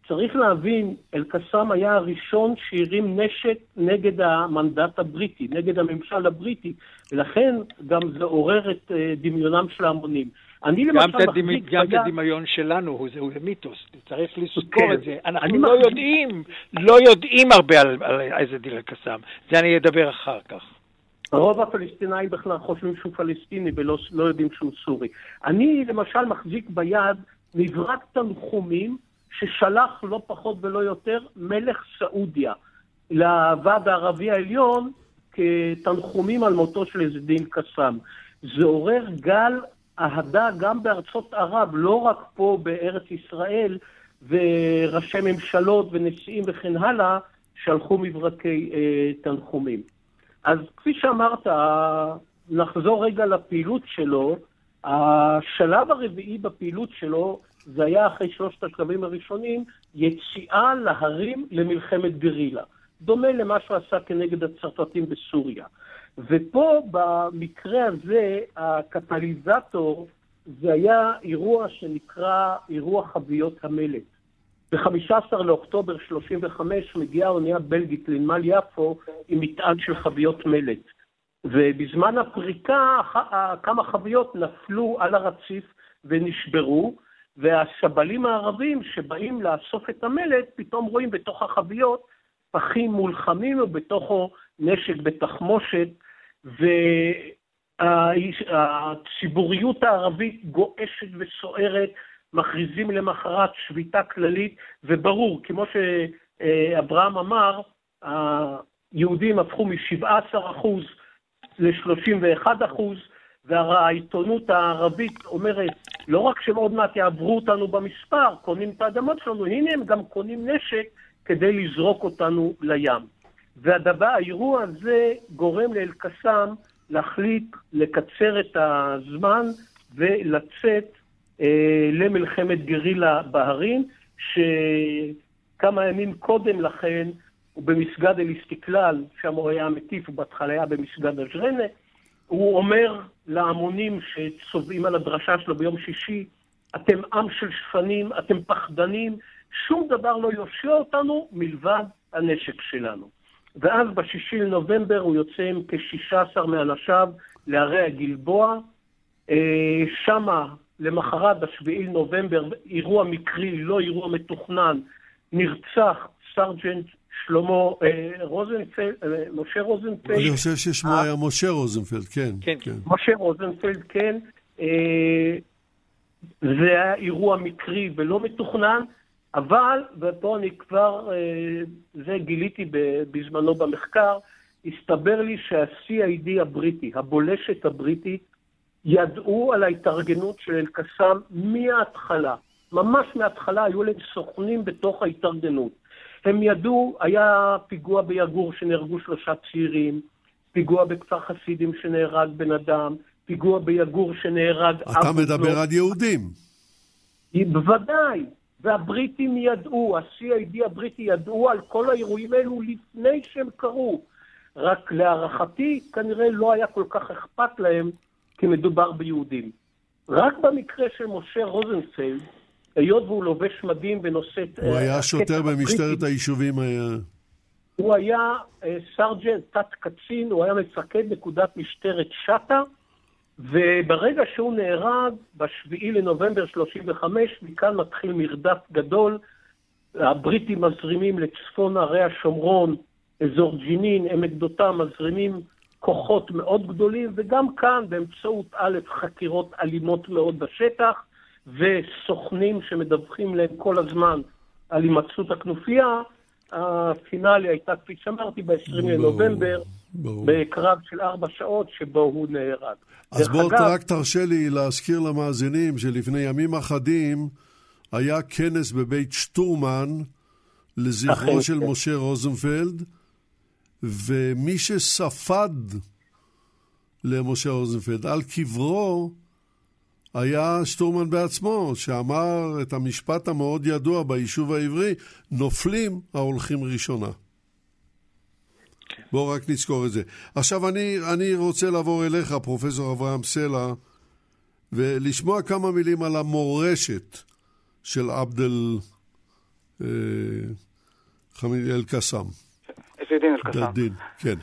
צריך להבין, אל-קסאם היה הראשון שהרים נשק נגד המנדט הבריטי, נגד הממשל הבריטי, ולכן גם זה עורר את אה, דמיונם של ההמונים. אני למשל מחזיק... גם את הדמיון שלנו, הוא, הוא מיתוס, צריך לזכור כן. את זה. אנחנו לא מחזיק... יודעים, לא יודעים הרבה על, על איזה דין אל-קסאם. זה אני אדבר אחר כך. רוב הפלסטינאים בכלל חושבים שהוא פלסטיני ולא לא יודעים שהוא סורי. אני למשל מחזיק ביד מברק תנחומים ששלח לא פחות ולא יותר מלך סעודיה לוועד הערבי העליון כתנחומים על מותו של איזה דין קסאם. זה עורר גל אהדה גם בארצות ערב, לא רק פה בארץ ישראל, וראשי ממשלות ונשיאים וכן הלאה, שלחו מברקי אה, תנחומים. אז כפי שאמרת, נחזור רגע לפעילות שלו. השלב הרביעי בפעילות שלו, זה היה אחרי שלושת השלבים הראשונים, יציאה להרים למלחמת גרילה. דומה למה שהוא עשה כנגד הצרפתים בסוריה. ופה, במקרה הזה, הקטליזטור זה היה אירוע שנקרא אירוע חביות המלט. ב-15 לאוקטובר 35 מגיעה אונייה בלגית לנמל יפו עם מטען של חביות מלט. ובזמן הפריקה כמה חביות נפלו על הרציף ונשברו, והשבלים הערבים שבאים לאסוף את המלט פתאום רואים בתוך החביות פחים מולחמים ובתוכו נשק בתחמושת, והציבוריות הערבית גועשת וסוערת, מכריזים למחרת שביתה כללית, וברור, כמו שאברהם אמר, היהודים הפכו מ-17% ל-31%, והעיתונות הערבית אומרת, לא רק שהם עוד מעט יעברו אותנו במספר, קונים את האדמות שלנו, הנה הם גם קונים נשק כדי לזרוק אותנו לים. והדבר, האירוע הזה גורם לאל-קסאם להחליט לקצר את הזמן ולצאת למלחמת גרילה בהרים, שכמה ימים קודם לכן הוא במסגד אל-אסתיקלל, שם הוא היה מטיף, ובהתחלה היה במסגד אג'רנה, הוא אומר להמונים שצובעים על הדרשה שלו ביום שישי, אתם עם של שפנים, אתם פחדנים, שום דבר לא יושיע אותנו מלבד הנשק שלנו. ואז בשישי לנובמבר הוא יוצא עם כ-16 מאנשיו לערי הגלבוע. אה, שמה, למחרת, ב-7 לנובמבר, אירוע מקרי, לא אירוע מתוכנן, נרצח סרג'נט שלמה רוזנפלד, משה רוזנפלד. אני חושב ששמו היה משה רוזנפלד, כן. כן. כן. משה רוזנפלד, כן. זה היה אירוע מקרי ולא מתוכנן, אבל, ופה אני כבר, זה גיליתי בזמנו במחקר, הסתבר לי שה-CID הבריטי, הבולשת הבריטית, ידעו על ההתארגנות של אל-קסאם מההתחלה. ממש מההתחלה היו להם סוכנים בתוך ההתארגנות. הם ידעו, היה פיגוע ביגור שנהרגו שלושה צעירים, פיגוע בכפר חסידים שנהרג בן אדם, פיגוע ביגור שנהרג... אתה מדבר על יהודים. בוודאי, והבריטים ידעו, ה-CID הבריטי ידעו על כל האירועים האלו לפני שהם קרו. רק להערכתי, כנראה לא היה כל כך אכפת להם, כי מדובר ביהודים. רק במקרה של משה רוזנפלד, היות והוא לובש מדים ונושא... הוא היה שוטר במשטרת היישובים. היה... הוא היה אה, סרג'נט, תת-קצין, הוא היה מפקד נקודת משטרת שטה, וברגע שהוא נהרג, ב-7 לנובמבר 35, מכאן מתחיל מרדף גדול. הבריטים מזרימים לצפון ערי השומרון, אזור ג'נין, עמק דותן, מזרימים כוחות מאוד גדולים, וגם כאן באמצעות א', חקירות אלימות מאוד בשטח, וסוכנים שמדווחים להם כל הזמן על הימצאות הכנופיה, הפינאלי הייתה, כפי שאמרתי, ב-20 לנובמבר, בקרב של ארבע שעות שבו הוא נהרג. אז בוא אגב, רק תרשה לי להזכיר למאזינים שלפני ימים אחדים היה כנס בבית שטורמן לזכרו של כן. משה רוזנפלד, ומי שספד למשה רוזנפלד על קברו היה שטורמן בעצמו, שאמר את המשפט המאוד ידוע ביישוב העברי, נופלים ההולכים ראשונה. בואו רק נזכור את זה. עכשיו אני, אני רוצה לעבור אליך, פרופסור אברהם סלע, ולשמוע כמה מילים על המורשת של עבד אל אה, אל-קסאם. עז אל-קסאם. כן.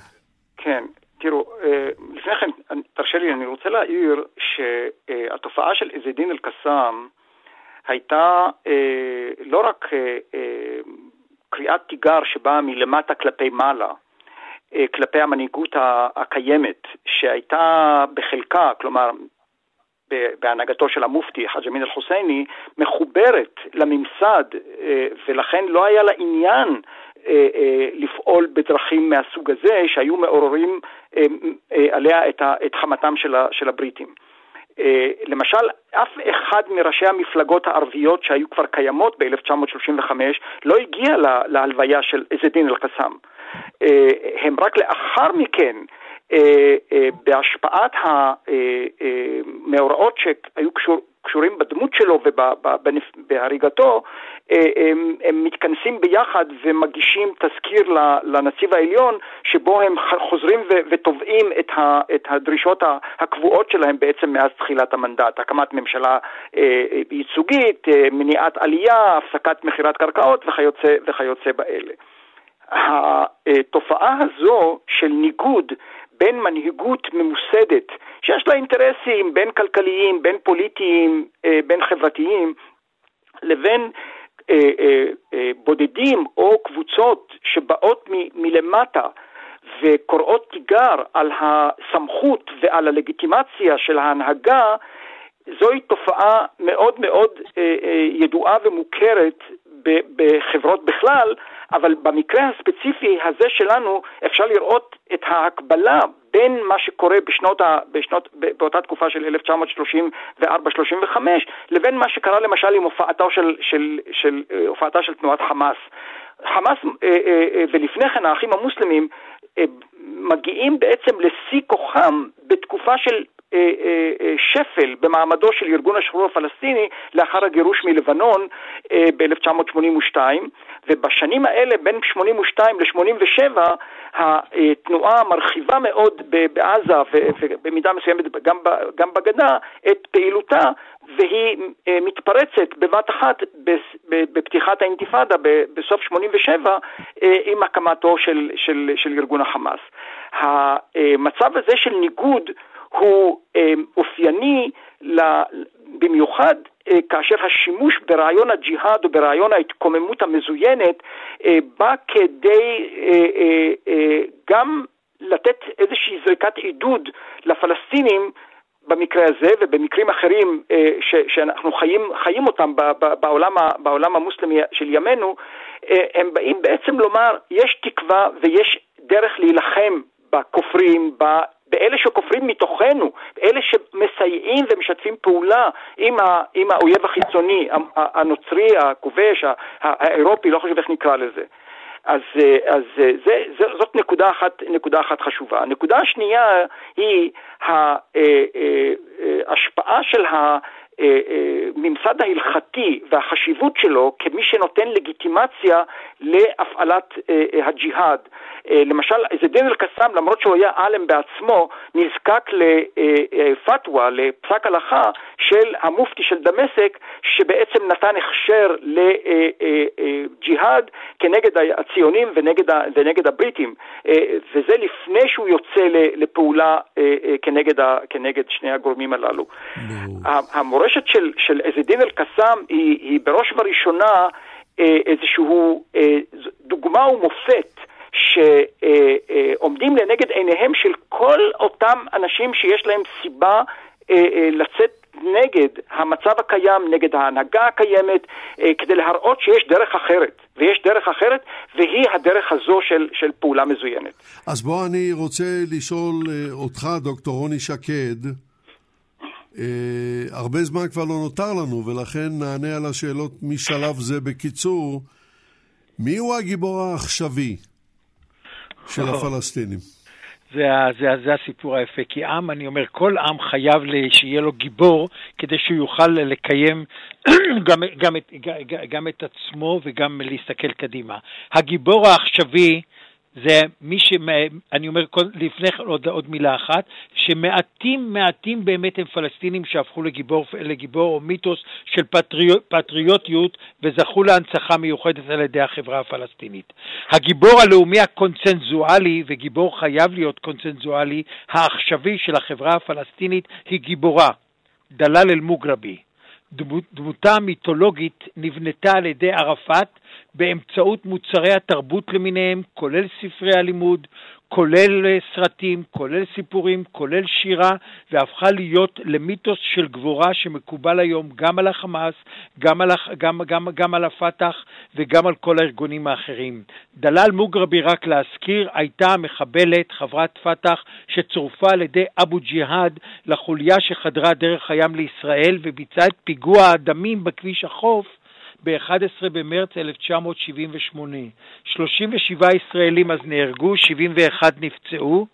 כן, תראו, אה, לפני כן, תרשה לי, אני רוצה להעיר שהתופעה של עז אל-קסאם הייתה אה, לא רק קריאת תיגר שבאה מלמטה כלפי מעלה, כלפי המנהיגות הקיימת, שהייתה בחלקה, כלומר, בהנהגתו של המופתי, חאג' אמין אל-חוסייני, מחוברת לממסד, ולכן לא היה לה עניין אה, אה, לפעול בדרכים מהסוג הזה שהיו מעוררים אה, עליה את חמתם של הבריטים. למשל, אף אחד מראשי המפלגות הערביות שהיו כבר קיימות ב-1935 לא הגיע להלוויה של עז א-דין אל-קסאם. הם רק לאחר מכן בהשפעת המאורעות שהיו קשור, קשורים בדמות שלו ובהריגתו, אה, הם, הם מתכנסים ביחד ומגישים תזכיר לנציב העליון, שבו הם חוזרים ותובעים את, את הדרישות הקבועות שלהם בעצם מאז תחילת המנדט, הקמת ממשלה אה, ייצוגית, אה, מניעת עלייה, הפסקת מכירת קרקעות וכיוצא, וכיוצא באלה. התופעה הזו של ניגוד בין מנהיגות ממוסדת, שיש לה אינטרסים בין כלכליים, בין פוליטיים, אה, בין חברתיים, לבין אה, אה, בודדים או קבוצות שבאות מלמטה וקוראות תיגר על הסמכות ועל הלגיטימציה של ההנהגה, זוהי תופעה מאוד מאוד ידועה ומוכרת בחברות בכלל, אבל במקרה הספציפי הזה שלנו אפשר לראות את ההקבלה בין מה שקורה בשנות, ה, בשנות, באותה תקופה של 1934-35 לבין מה שקרה למשל עם הופעתו של, של, של, אה, הופעתה של תנועת חמאס. חמאס אה, אה, ולפני כן האחים המוסלמים מגיעים בעצם לשיא כוחם בתקופה של שפל במעמדו של ארגון השחרור הפלסטיני לאחר הגירוש מלבנון ב-1982, ובשנים האלה, בין 82 ל-87, התנועה מרחיבה מאוד בעזה ובמידה מסוימת גם בגדה את פעילותה, והיא מתפרצת בבת אחת בפתיחת האינתיפאדה בסוף 87 עם הקמתו של, של, של ארגון החמאס. המצב הזה של ניגוד הוא אופייני במיוחד כאשר השימוש ברעיון הג'יהאד או ברעיון ההתקוממות המזוינת בא כדי גם לתת איזושהי זריקת עידוד לפלסטינים במקרה הזה ובמקרים אחרים אה, ש, שאנחנו חיים, חיים אותם בעולם, בעולם המוסלמי של ימינו, אה, הם באים בעצם לומר, יש תקווה ויש דרך להילחם בכופרים, באלה שכופרים מתוכנו, אלה שמסייעים ומשתפים פעולה עם, ה, עם האויב החיצוני, הנוצרי, הכובש, האירופי, לא חושב איך נקרא לזה. אז, אה, אז אה, זה, זה, זאת נקודה אחת, נקודה אחת חשובה. הנקודה השנייה היא ההשפעה אה, של הממסד ההלכתי והחשיבות שלו כמי שנותן לגיטימציה להפעלת הג'יהאד. אה, למשל, זדין אל-קסאם, למרות שהוא היה עלם בעצמו, נזקק לפתווה, לפסק הלכה של המופתי של דמשק, שבעצם נתן הכשר לג'יהאד כנגד הציונים ונגד, ונגד הבריטים, אה, וזה לפני שהוא יוצא לפעולה אה, כנגד, כנגד שני הגורמים הללו. המורשת של, של עזדין אל-קסאם היא, היא בראש ובראשונה איזשהו דוגמה ומופת שעומדים לנגד עיניהם של כל אותם אנשים שיש להם סיבה אה, אה, לצאת נגד המצב הקיים, נגד ההנהגה הקיימת, אה, כדי להראות שיש דרך אחרת. ויש דרך אחרת, והיא הדרך הזו של, של פעולה מזוינת. אז בוא אני רוצה לשאול אותך, דוקטור רוני שקד, הרבה זמן כבר לא נותר לנו, ולכן נענה על השאלות משלב זה בקיצור. מי הוא הגיבור העכשווי? של. הפלסטינים. זה, זה, זה הסיפור היפה, כי עם, אני אומר, כל עם חייב שיהיה לו גיבור כדי שהוא יוכל לקיים <clears throat> גם, גם, את, גם את עצמו וגם להסתכל קדימה. הגיבור העכשווי זה מי ש... אני אומר לפני כן עוד, עוד מילה אחת, שמעטים מעטים באמת הם פלסטינים שהפכו לגיבור, לגיבור או מיתוס של פטריו, פטריוטיות וזכו להנצחה מיוחדת על ידי החברה הפלסטינית. הגיבור הלאומי הקונצנזואלי, וגיבור חייב להיות קונצנזואלי, העכשווי של החברה הפלסטינית היא גיבורה, דלאל אל-מוגרבי. דמות, דמותה המיתולוגית נבנתה על ידי ערפאת באמצעות מוצרי התרבות למיניהם, כולל ספרי הלימוד, כולל אה, סרטים, כולל סיפורים, כולל שירה, והפכה להיות למיתוס של גבורה שמקובל היום גם על החמאס, גם על, גם, גם, גם על הפת"ח וגם על כל הארגונים האחרים. דלאל מוגרבי, רק להזכיר, הייתה מחבלת, חברת פת"ח, שצורפה על ידי אבו ג'יהאד לחוליה שחדרה דרך הים לישראל וביצעה את פיגוע הדמים בכביש החוף ב-11 במרץ 1978. 37 ישראלים אז נהרגו, 71 נפצעו.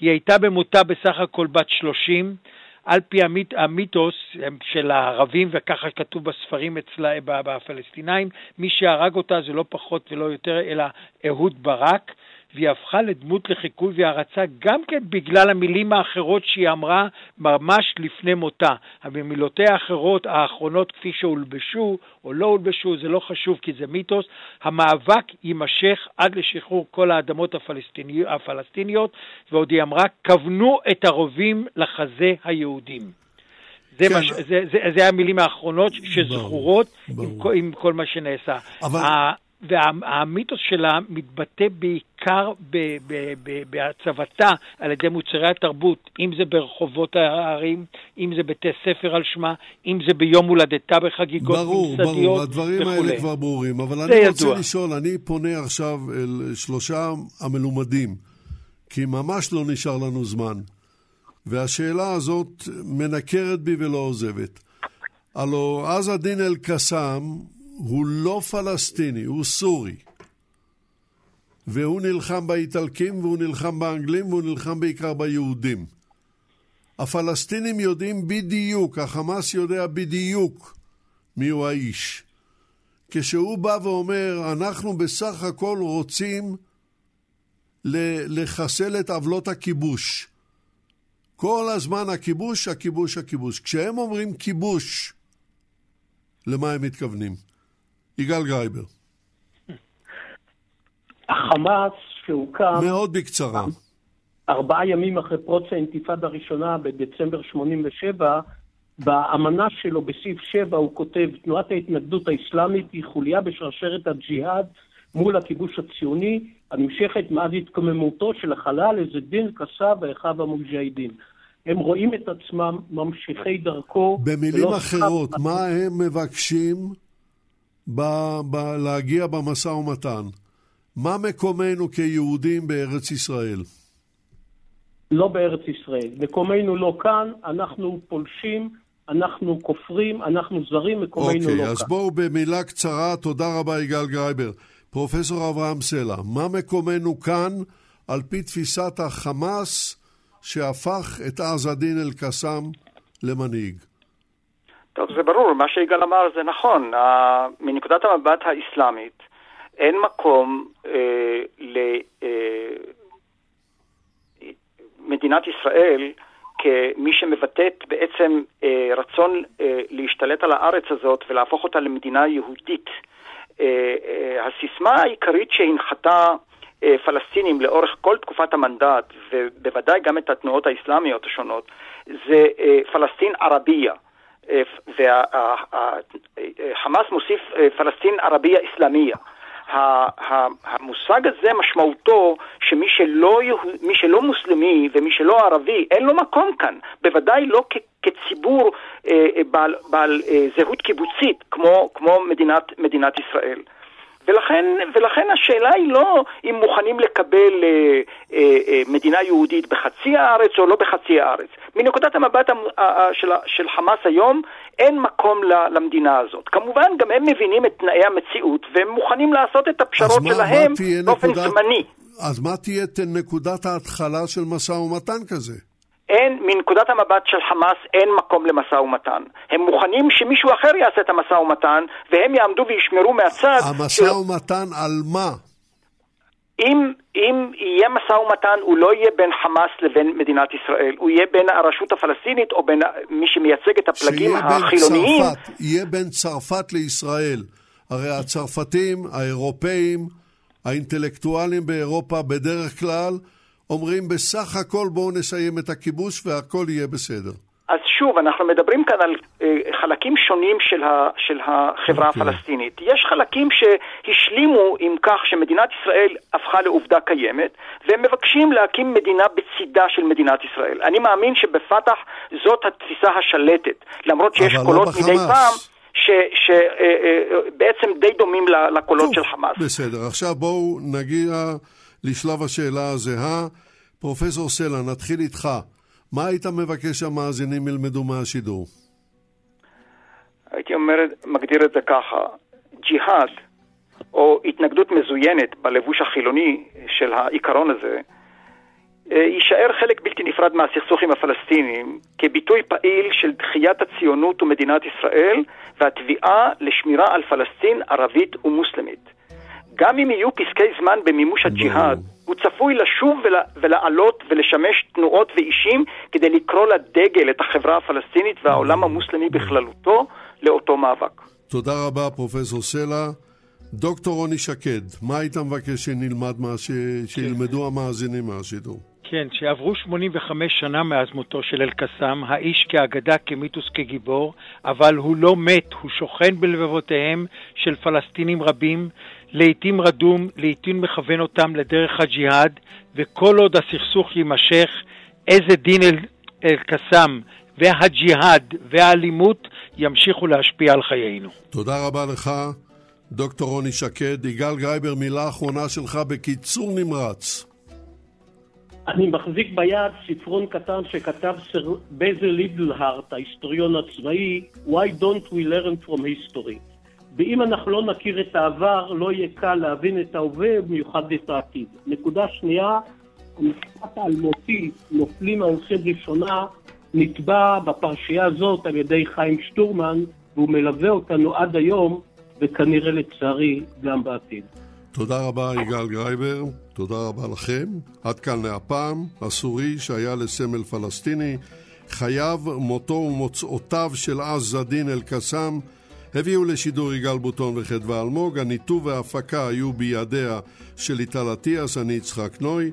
היא הייתה במותה בסך הכל בת 30. על פי המית, המיתוס של הערבים, וככה כתוב בספרים אצלה, בפלסטינאים, מי שהרג אותה זה לא פחות ולא יותר, אלא אהוד ברק. והיא הפכה לדמות לחיקוי והערצה גם כן בגלל המילים האחרות שהיא אמרה ממש לפני מותה. במילותיה האחרות, האחרונות כפי שהולבשו או לא הולבשו, זה לא חשוב כי זה מיתוס, המאבק יימשך עד לשחרור כל האדמות הפלסטיני, הפלסטיניות, ועוד היא אמרה, כוונו את הרובים לחזה היהודים. זה, כן. מש, זה, זה, זה המילים האחרונות שזכורות עם, עם כל מה שנעשה. אבל... והמיתוס שלה מתבטא בעיקר בהצבתה על ידי מוצרי התרבות, אם זה ברחובות הערים, אם זה בתי ספר על שמה, אם זה ביום הולדתה בחגיגות ברור, ממסדיות וכו'. ברור, ברור, הדברים וכו'. האלה כבר ברורים. אבל אני ידוע. רוצה לשאול, אני פונה עכשיו אל שלושה המלומדים, כי ממש לא נשאר לנו זמן. והשאלה הזאת מנקרת בי ולא עוזבת. הלו עז א-דין אל-קסאם הוא לא פלסטיני, הוא סורי. והוא נלחם באיטלקים, והוא נלחם באנגלים, והוא נלחם בעיקר ביהודים. הפלסטינים יודעים בדיוק, החמאס יודע בדיוק מיהו האיש. כשהוא בא ואומר, אנחנו בסך הכל רוצים לחסל את עוולות הכיבוש. כל הזמן הכיבוש, הכיבוש, הכיבוש. כשהם אומרים כיבוש, למה הם מתכוונים? יגאל גרייבר. החמאס שהוקם... מאוד בקצרה. ארבעה ימים אחרי פרוץ האינתיפאדה הראשונה בדצמבר 87, באמנה שלו בסעיף 7 הוא כותב, תנועת ההתנגדות האסלאמית היא חוליה בשרשרת הג'יהאד מול הכיבוש הציוני, הנמשכת מאז התקוממותו של החלל איזה דין כסה ואחיו המוג'הידין. הם רואים את עצמם ממשיכי דרכו. במילים אחרות, סתם... מה הם מבקשים ב- ב- להגיע במשא ומתן? מה מקומנו כיהודים בארץ ישראל? לא בארץ ישראל. מקומנו לא כאן, אנחנו פולשים, אנחנו כופרים, אנחנו זרים, מקומנו okay, לא כאן. אוקיי, אז בואו במילה קצרה, תודה רבה יגאל גרייבר. פרופסור אברהם סלע, מה מקומנו כאן על פי תפיסת החמאס שהפך את עז א-דין אל-קסאם למנהיג? טוב, זה ברור, מה שיגאל אמר זה נכון. מנקודת המבט האסלאמית, אין מקום אה, למדינת אה, ישראל כמי שמבטאת בעצם אה, רצון להשתלט על הארץ הזאת ולהפוך אותה למדינה יהודית. הסיסמה העיקרית שהנחתה פלסטינים לאורך כל תקופת המנדט, ובוודאי גם את התנועות האסלאמיות השונות, זה פלסטין ערבייה. והחמאס מוסיף פלסטין ערבייה אסלאמיה. המושג הזה משמעותו שמי שלא, מי שלא מוסלמי ומי שלא ערבי אין לו מקום כאן, בוודאי לא כציבור אה, בעל, בעל אה, זהות קיבוצית כמו, כמו מדינת, מדינת ישראל. ולכן, ולכן השאלה היא לא אם מוכנים לקבל אה, אה, אה, מדינה יהודית בחצי הארץ או לא בחצי הארץ. מנקודת המבט של, של חמאס היום, אין מקום למדינה הזאת. כמובן, גם הם מבינים את תנאי המציאות, והם מוכנים לעשות את הפשרות מה, שלהם מה באופן נקודת, זמני. אז מה תהיה נקודת ההתחלה של משא ומתן כזה? אין, מנקודת המבט של חמאס אין מקום למשא ומתן. הם מוכנים שמישהו אחר יעשה את המשא ומתן, והם יעמדו וישמרו מהצד. המשא ומתן של... על מה? אם, אם יהיה משא ומתן, הוא לא יהיה בין חמאס לבין מדינת ישראל, הוא יהיה בין הרשות הפלסטינית או בין מי שמייצג את הפלגים החילוניים. צרפת, יהיה בין צרפת לישראל. הרי הצרפתים, האירופאים, האינטלקטואלים באירופה בדרך כלל אומרים בסך הכל בואו נסיים את הכיבוש והכל יהיה בסדר. אז שוב, אנחנו מדברים כאן על אה, חלקים שונים של, ה, של החברה okay. אוקיי. הפלסטינית. יש חלקים שהשלימו עם כך שמדינת ישראל הפכה לעובדה קיימת, והם מבקשים להקים מדינה בצידה של מדינת ישראל. אני מאמין שבפתח זאת התפיסה השלטת, למרות שיש לא קולות לא מדי פעם. שבעצם אה, אה, די דומים לקולות טוב, של חמאס. בסדר, עכשיו בואו נגיע לשלב השאלה הזהה. פרופסור סלע, נתחיל איתך. מה היית מבקש שהמאזינים ילמדו מהשידור? הייתי אומר, מגדיר את זה ככה, ג'יהאד, או התנגדות מזוינת בלבוש החילוני של העיקרון הזה, אה, יישאר חלק בלתי נפרד מהסכסוך עם הפלסטינים כביטוי פעיל של דחיית הציונות ומדינת ישראל והתביעה לשמירה על פלסטין ערבית ומוסלמית. גם אם יהיו פסקי זמן במימוש הג'יהאד, הוא צפוי לשוב ול, ולעלות ולשמש תנועות ואישים כדי לקרוא לדגל את החברה הפלסטינית והעולם המוסלמי בכללותו לאותו מאבק. תודה רבה, פרופסור סלע. דוקטור רוני שקד, מה היית מבקש שנלמד, מה ש... שילמדו המאזינים מהשידור? כן, שעברו 85 שנה מאז מותו של אל-קסאם, האיש כאגדה, כמיתוס, כגיבור, אבל הוא לא מת, הוא שוכן בלבבותיהם של פלסטינים רבים, לעתים רדום, לעתים מכוון אותם לדרך הג'יהאד, וכל עוד הסכסוך יימשך, עז א-דין אל-קסאם והג'יהאד והאלימות ימשיכו להשפיע על חיינו. תודה רבה לך, דוקטור רוני שקד. יגאל גרייבר, מילה אחרונה שלך בקיצור נמרץ. אני מחזיק ביד ספרון קטן שכתב סר... בזיל לידל הארט, ההיסטוריון הצבאי, Why don't we learn from history? ואם אנחנו לא נכיר את העבר, לא יהיה קל להבין את ההווה, במיוחד את העתיד. נקודה שנייה, המשפט האלמותי, נופלים ההולכים ראשונה, נטבע בפרשייה הזאת על ידי חיים שטורמן, והוא מלווה אותנו עד היום, וכנראה לצערי גם בעתיד. תודה רבה יגאל גרייבר, תודה רבה לכם. עד כאן להפעם, הסורי שהיה לסמל פלסטיני, חייו, מותו ומוצאותיו של עז זדין אל-קסאם הביאו לשידור יגאל בוטון וחדווה אלמוג, הניתוב וההפקה היו בידיה של ליטל אטיאס, אני יצחק נוי.